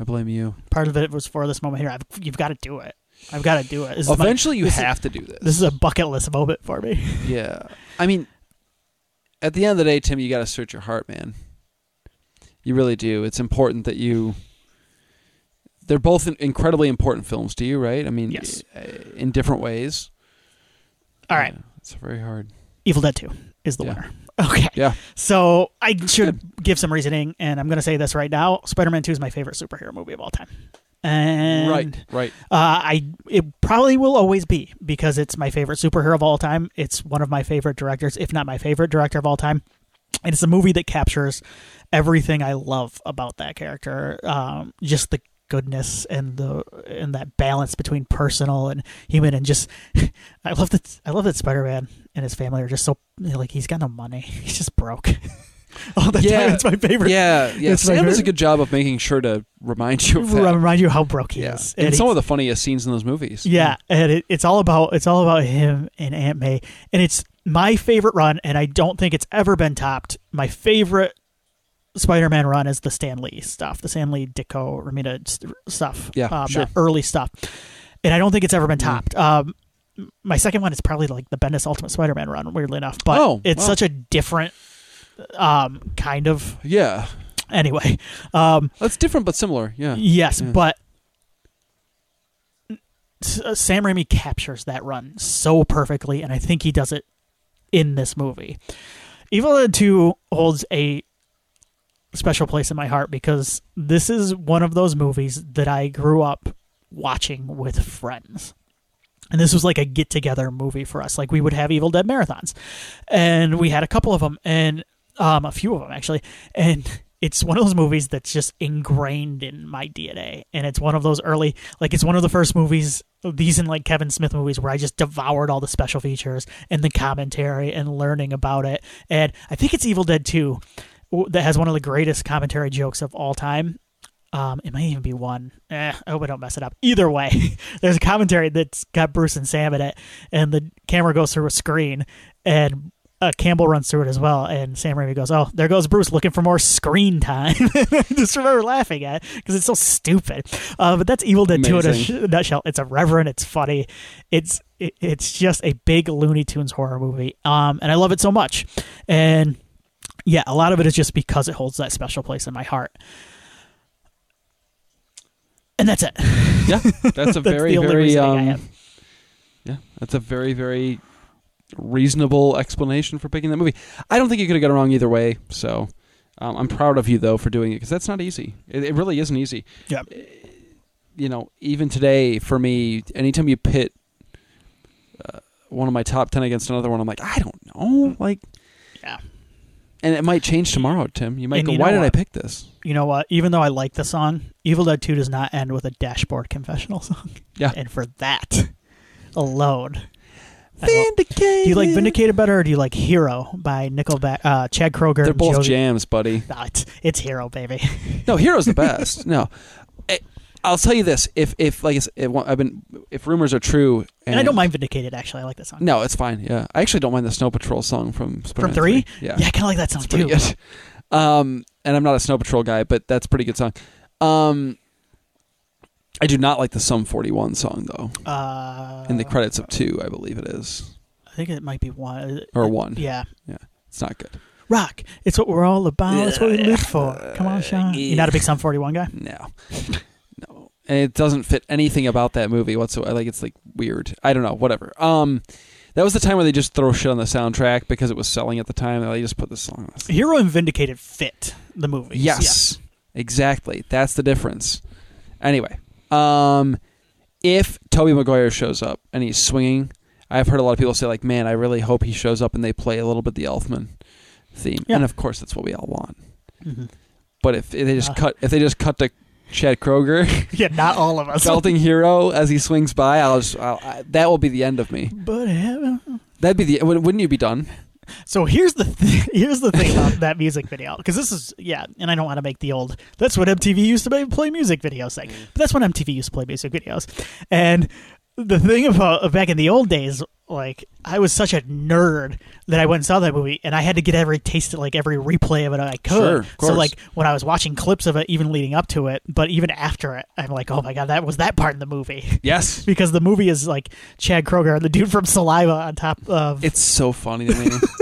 I blame you. Part of it was for this moment here. I've, you've got to do it. I've got to do it. This is my- Eventually, you this is- have to do this. This is a bucket list moment for me. yeah, I mean, at the end of the day, Tim, you got to search your heart, man. You really do. It's important that you. they're both incredibly important films to you, right? I mean, Yes. uh, in different ways. All right, Yeah, it's very hard. Evil Dead Two is the Yeah. winner. Okay, Yeah. so I should give some reasoning, and I'm going to say this right now: Spider-Man Two is my favorite superhero movie of all time. And right. Right. Uh, I it probably will always be because it's my favorite superhero of all time. It's one of my favorite directors, if not my favorite director of all time. And it's a movie that captures everything I love about that character. Um, just the goodness and the and that balance between personal and human, and just I love that I love that Spider Man and his family are just so like he's got no money. He's just broke. all the Yeah. time. It's my favorite. Yeah. Yeah. It's Sam does a good job of making sure to remind you of that. Remind you how broke he Yeah. is. And he- some of the funniest scenes in those movies. Yeah, and it, it's all about it's all about him and Aunt May, and it's my favorite run, and I don't think it's ever been topped. My favorite Spider-Man run is the Stan Lee stuff, the Stan Lee Ditko Romita st- stuff, Yeah, um, sure. early stuff, and I don't think it's ever been Yeah. topped. Um, my second one is probably like the Bendis Ultimate Spider-Man run, weirdly enough, but Oh, it's wow. such a different um, kind of Yeah. anyway. Um, That's different but similar. Yeah. Yes, Yeah. but uh, Sam Raimi captures that run so perfectly, and I think he does it in this movie. Evil Dead 2 holds a special place in my heart because this is one of those movies that I grew up watching with friends. And this was like a get together movie for us. Like we would have Evil Dead marathons. And we had a couple of them and um, a few of them actually. And it's one of those movies that's just ingrained in my DNA. And it's one of those early, like it's one of the first movies, these and like Kevin Smith movies, where I just devoured all the special features and the commentary and learning about it. And I think it's Evil Dead 2 that has one of the greatest commentary jokes of all time. Um, it might even be one. Eh, I hope I don't mess it up. Either way, there's a commentary that's got Bruce and Sam in it, and the camera goes through a screen, and uh, Campbell runs through it as well. And Sam Raimi goes, "Oh, there goes Bruce looking for more screen time." Just remember laughing at because it's so stupid. Uh, but that's Evil Dead Two in a sh- nutshell. It's irreverent. It's funny. It's it, it's just a big Looney Tunes horror movie. Um, and I love it so much. And yeah, a lot of it is just because it holds that special place in my heart. And that's it. Yeah. That's a That's very very um. Yeah, that's a very, very reasonable explanation for picking that movie. I don't think you could have got it wrong either way. So um, I'm proud of you though for doing it because that's not easy. It, it really isn't easy. Yeah. You know, even today for me, anytime you pit uh, one of my top ten against another one, I'm like, I don't know, like, Yeah. and it might change tomorrow, Tim. You might And go, you why know did I pick this? You know what? Even though I like the song, Evil Dead 2 does not end with a dashboard confessional song. Yeah. And for that alone. I love- Vindicated. do you like Vindicated better or do you like Hero by Nickelback, uh, Chad Kroeger? They're both Josie- jams, buddy. No, it's, it's Hero, baby. No, Hero's the best. no, I, I'll tell you this: if if like I said, if, I've been if rumors are true, And I don't mind Vindicated, actually. I like that song. No, it's fine. Yeah, I actually don't mind the Snow Patrol song from Spider-Man From 3? Yeah, Yeah, I kind of like that song it's too. good. Um, and I'm not a Snow Patrol guy, but that's a pretty good song. Um, I do not like the Sum 41 song though. Uh, In the credits of two, I believe it is, I think it might be one. or one. Yeah. Yeah, it's not good. Rock. It's what we're all about. It's what we live for. Come on, Sean. You're not a big Sum 41 guy? No, no, and it doesn't fit anything about that movie whatsoever. Like it's like weird. I don't know. Whatever. Um, that was the time where they just throw shit on the soundtrack because it was selling at the time. and They just put this song. on. Hero and Vindicated fit the movie. Yes, exactly. That's the difference. Anyway, um, if Tobey Maguire shows up and he's swinging, I've heard a lot of people say like, "Man, I really hope he shows up and they play a little bit the Elfman theme." Yeah. And of course, that's what we all want. Mhm. But if, if they just Uh. cut, if they just cut to Chad Kroeger Yeah, not all of us. belting hero as he swings by, I'll just I'll, I, that will be the end of me. But heaven. That'd be the wouldn't you be done? So here's the th- here's the thing about that music video because this is yeah, and I don't want to make the old that's what MTV used to play music videos thing, mm. but that's what MTV used to play music videos, and the thing about uh, back in the old days, like I was such a nerd that I went and saw that movie, and I had to get every taste, like every replay of it I could. Sure, of so like when I was watching clips of it, even leading up to it, but even after it, I'm like, oh my god, that was that part in the movie. Yes. because the movie is like Chad Kroeger and the dude from Saliva on top of It's so funny to me.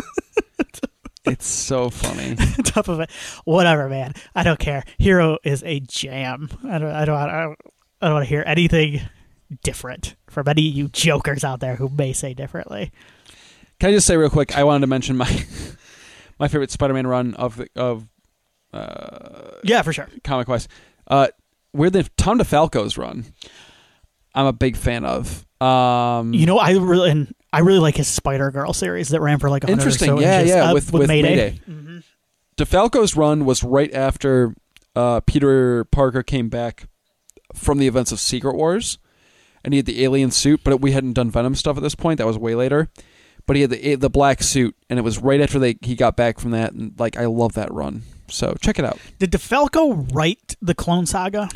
it's so funny. top of it. Whatever, man. I don't care. Hero is a jam. I don't. I don't. I don't I don't want to hear anything different from any of you jokers out there who may say differently. Can I just say real quick? I wanted to mention my my favorite Spider-Man run of the, of uh, Yeah, for sure. comic wise. Uh, where the Tom DeFalco's run, I'm a big fan of. Um, You know, I really and I really like his Spider Girl series that ran for like 100 interesting, or so yeah, inches, yeah, uh, with with Mayday. Mhm. DeFalco's run was right after uh, Peter Parker came back from the events of Secret Wars, and he had the alien suit. But we hadn't done Venom stuff at this point. That was way later. But he had the the black suit, and it was right after they he got back from that. And like, I love that run. So check it out. Did DeFalco write the Clone Saga?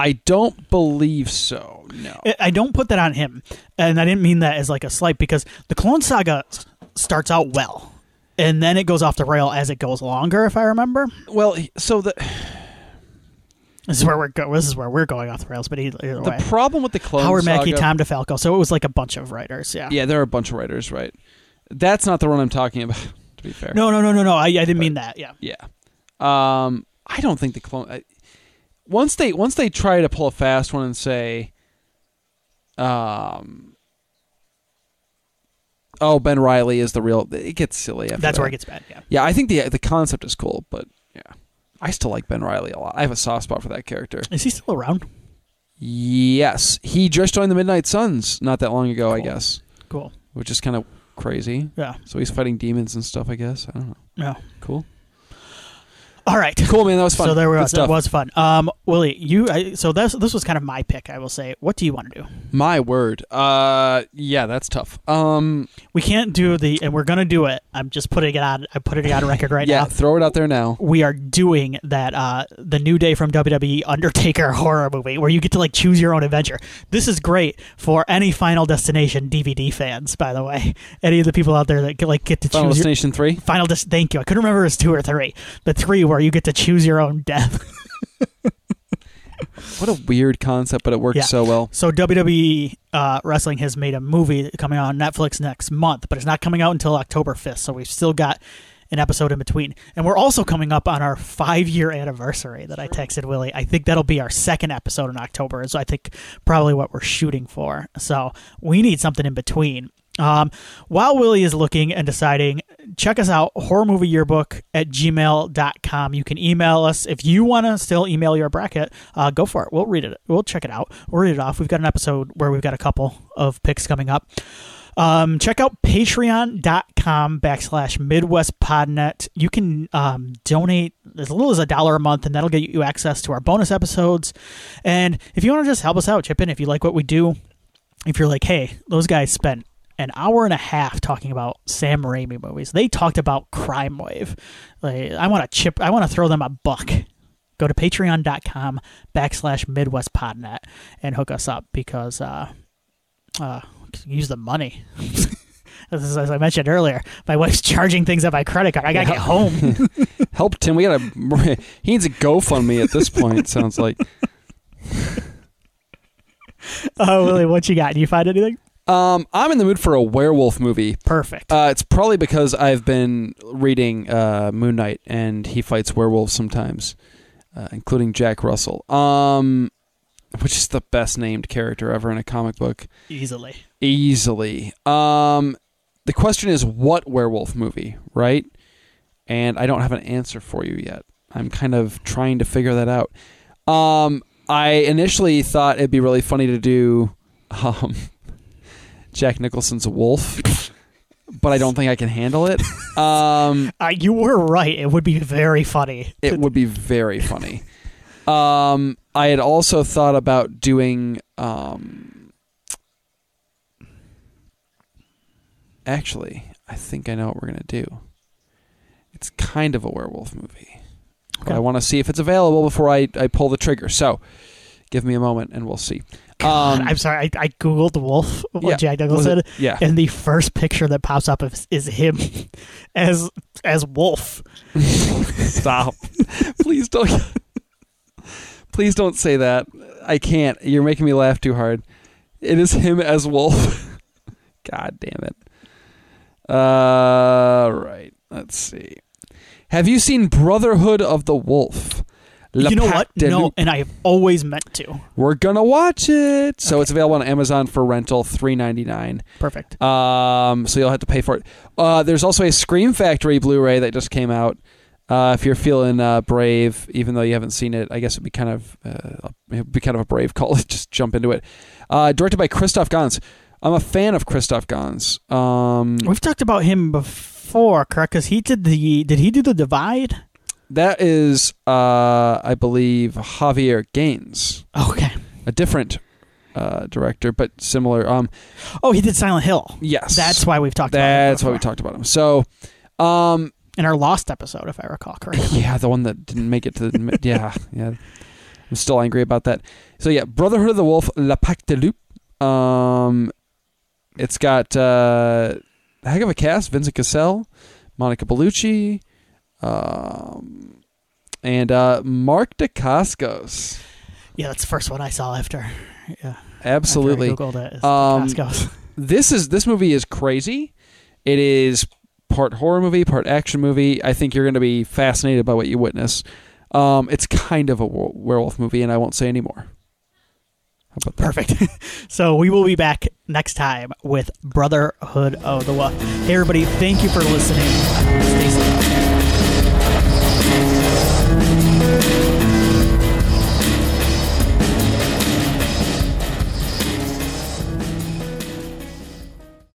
I don't believe so. No. I- don't put that on him, and I didn't mean that as like a slight because the Clone Saga s- starts out well, and then it goes off the rail as it goes longer. If I remember, well, so the this is where we're go- this is where we're going off the rails. But either, either the way, problem with the Clone Howard Saga, Mackie, Tom DeFalco. So it was like a bunch of writers. Yeah. Yeah, there are a bunch of writers, right? That's not the one I'm talking about. To be fair. No, no, no, no, no. I, I didn't mean that. Yeah. Yeah. Um, I don't think the clone. I, once they once they try to pull a fast one and say, um, oh Ben Reilly is the real. It gets silly. After That's that. where it gets bad. Yeah. Yeah, I think the the concept is cool, but yeah, I still like Ben Reilly a lot. I have a soft spot for that character. Is he still around? Yes, he just joined the Midnight Suns not that long ago, I guess, Cool. which is kind of crazy. Yeah. So he's fighting demons and stuff. I guess I don't know. Yeah. Cool, All right. cool, man. That was fun. So there we go. That was fun. Um, Willie, you. I, so this this was kind of my pick. I will say. What do you want to do? My word. Uh, yeah, that's tough. Um, We can't do the, and we're gonna do it. I'm just putting it on. I'm putting it on record right yeah, now. Yeah, throw it out there now. We are doing that. Uh, the New Day from WWE Undertaker horror movie, where you get to like choose your own adventure. This is great for any Final Destination DVD fans. By the way, any of the people out there that get, like get to Final choose your, Destination three. Final Des- Thank you. I couldn't remember if it was two or three. The three where you get to choose your own death. What a weird concept, but it works Yeah. so well. So WWE uh, Wrestling has made a movie coming out on Netflix next month, but it's not coming out until October 5th. So we've still got an episode in between. And we're also coming up on our five year anniversary that I texted Willie. I think that'll be our second episode in October. So I think probably what we're shooting for. So we need something in between. Um, while Willie is looking and deciding, check us out, horror movie yearbook at gmail.com. You can email us. If you want to still email your bracket, uh, go for it. We'll read it. We'll check it out. We'll read it off. We've got an episode where we've got a couple of picks coming up. Um, check out patreon.com backslash midwestpodnet. You can um, donate as little as a dollar a month, and that'll get you access to our bonus episodes. And if you want to just help us out, chip in if you like what we do. If you're like, hey, those guys spent an hour and a half talking about Sam Raimi movies. They talked about Crime Wave. Like, I want to chip. I want to throw them a buck. Go to patreon.com backslash midwestpodnet and hook us up because uh, uh, use the money. As as I mentioned earlier, my wife's charging things on my credit card. I gotta Yeah. get home. Help Tim. We gotta. He needs a GoFundMe at this point. Sounds like. oh, Willie, what you got? Do you find anything? Um, I'm in the mood for a werewolf movie. Perfect. Uh, it's probably because I've been reading uh, Moon Knight, and he fights werewolves sometimes, uh, including Jack Russell. Um, which is the best named character ever in a comic book, Easily. easily. Um, the question is, what werewolf movie, right? And I don't have an answer for you yet. I'm kind of trying to figure that out. Um, I initially thought it'd be really funny to do um, Jack Nicholson's Wolf, but I don't think I can handle it. Um, Uh, you were right. It would be very funny. it would be very funny. Um, I had also thought about doing. Um, actually, I think I know what we're gonna do. It's kind of a werewolf movie, but Okay. I want to see if it's available before I, I pull the trigger. So, give me a moment and we'll see. God, Um, I'm sorry. I, I googled Wolf. What yeah, Jack Nicholson. it- yeah. and the first picture that pops up is, is him as as Wolf. Stop. Please don't. Please don't say that. I can't. You're making me laugh too hard. It is him as Wolf. God damn it. Uh, right. Let's see. Have you seen Brotherhood of the Wolf? You know what? No, and I have always meant to. We're gonna watch it. So it's available on Amazon for rental, three ninety nine. Perfect. Um, so you'll have to pay for it. Uh, there's also a Scream Factory Blu-ray that just came out. Uh, if you're feeling uh, brave, even though you haven't seen it, I guess it'd be kind of uh, it'd be kind of a brave call. to just jump into it. Uh, directed by Christophe Gans. I'm a fan of Christophe Gans. Um, We've talked about him before, correct? Because he did the. Did he do the Divide? That is, uh, I believe, Xavier Gens, Okay. a different uh, director, but similar. Um, Oh, he did Silent Hill. yes, That's why we've talked. that's about why we talked about him. So, um, in our Lost episode, if I recall correctly. Yeah, the one that didn't make it to the yeah, yeah. I'm still angry about that. So yeah, Brotherhood of the Wolf, La Pac de Loup. Um, it's got uh, a heck of a cast: Vincent Cassel, Monica Bellucci, um, and uh, Mark Dacascos. Yeah, that's the first one I saw after. Yeah, Absolutely. After I Googled it. Um, this is this movie is crazy. It is part horror movie, part action movie. I think you're going to be fascinated by what you witness. Um, it's kind of a werewolf movie, and I won't say any more. How about that? Perfect. so we will be back next time with Brotherhood of the Wolf. Hey, everybody, thank you for listening. Stay safe.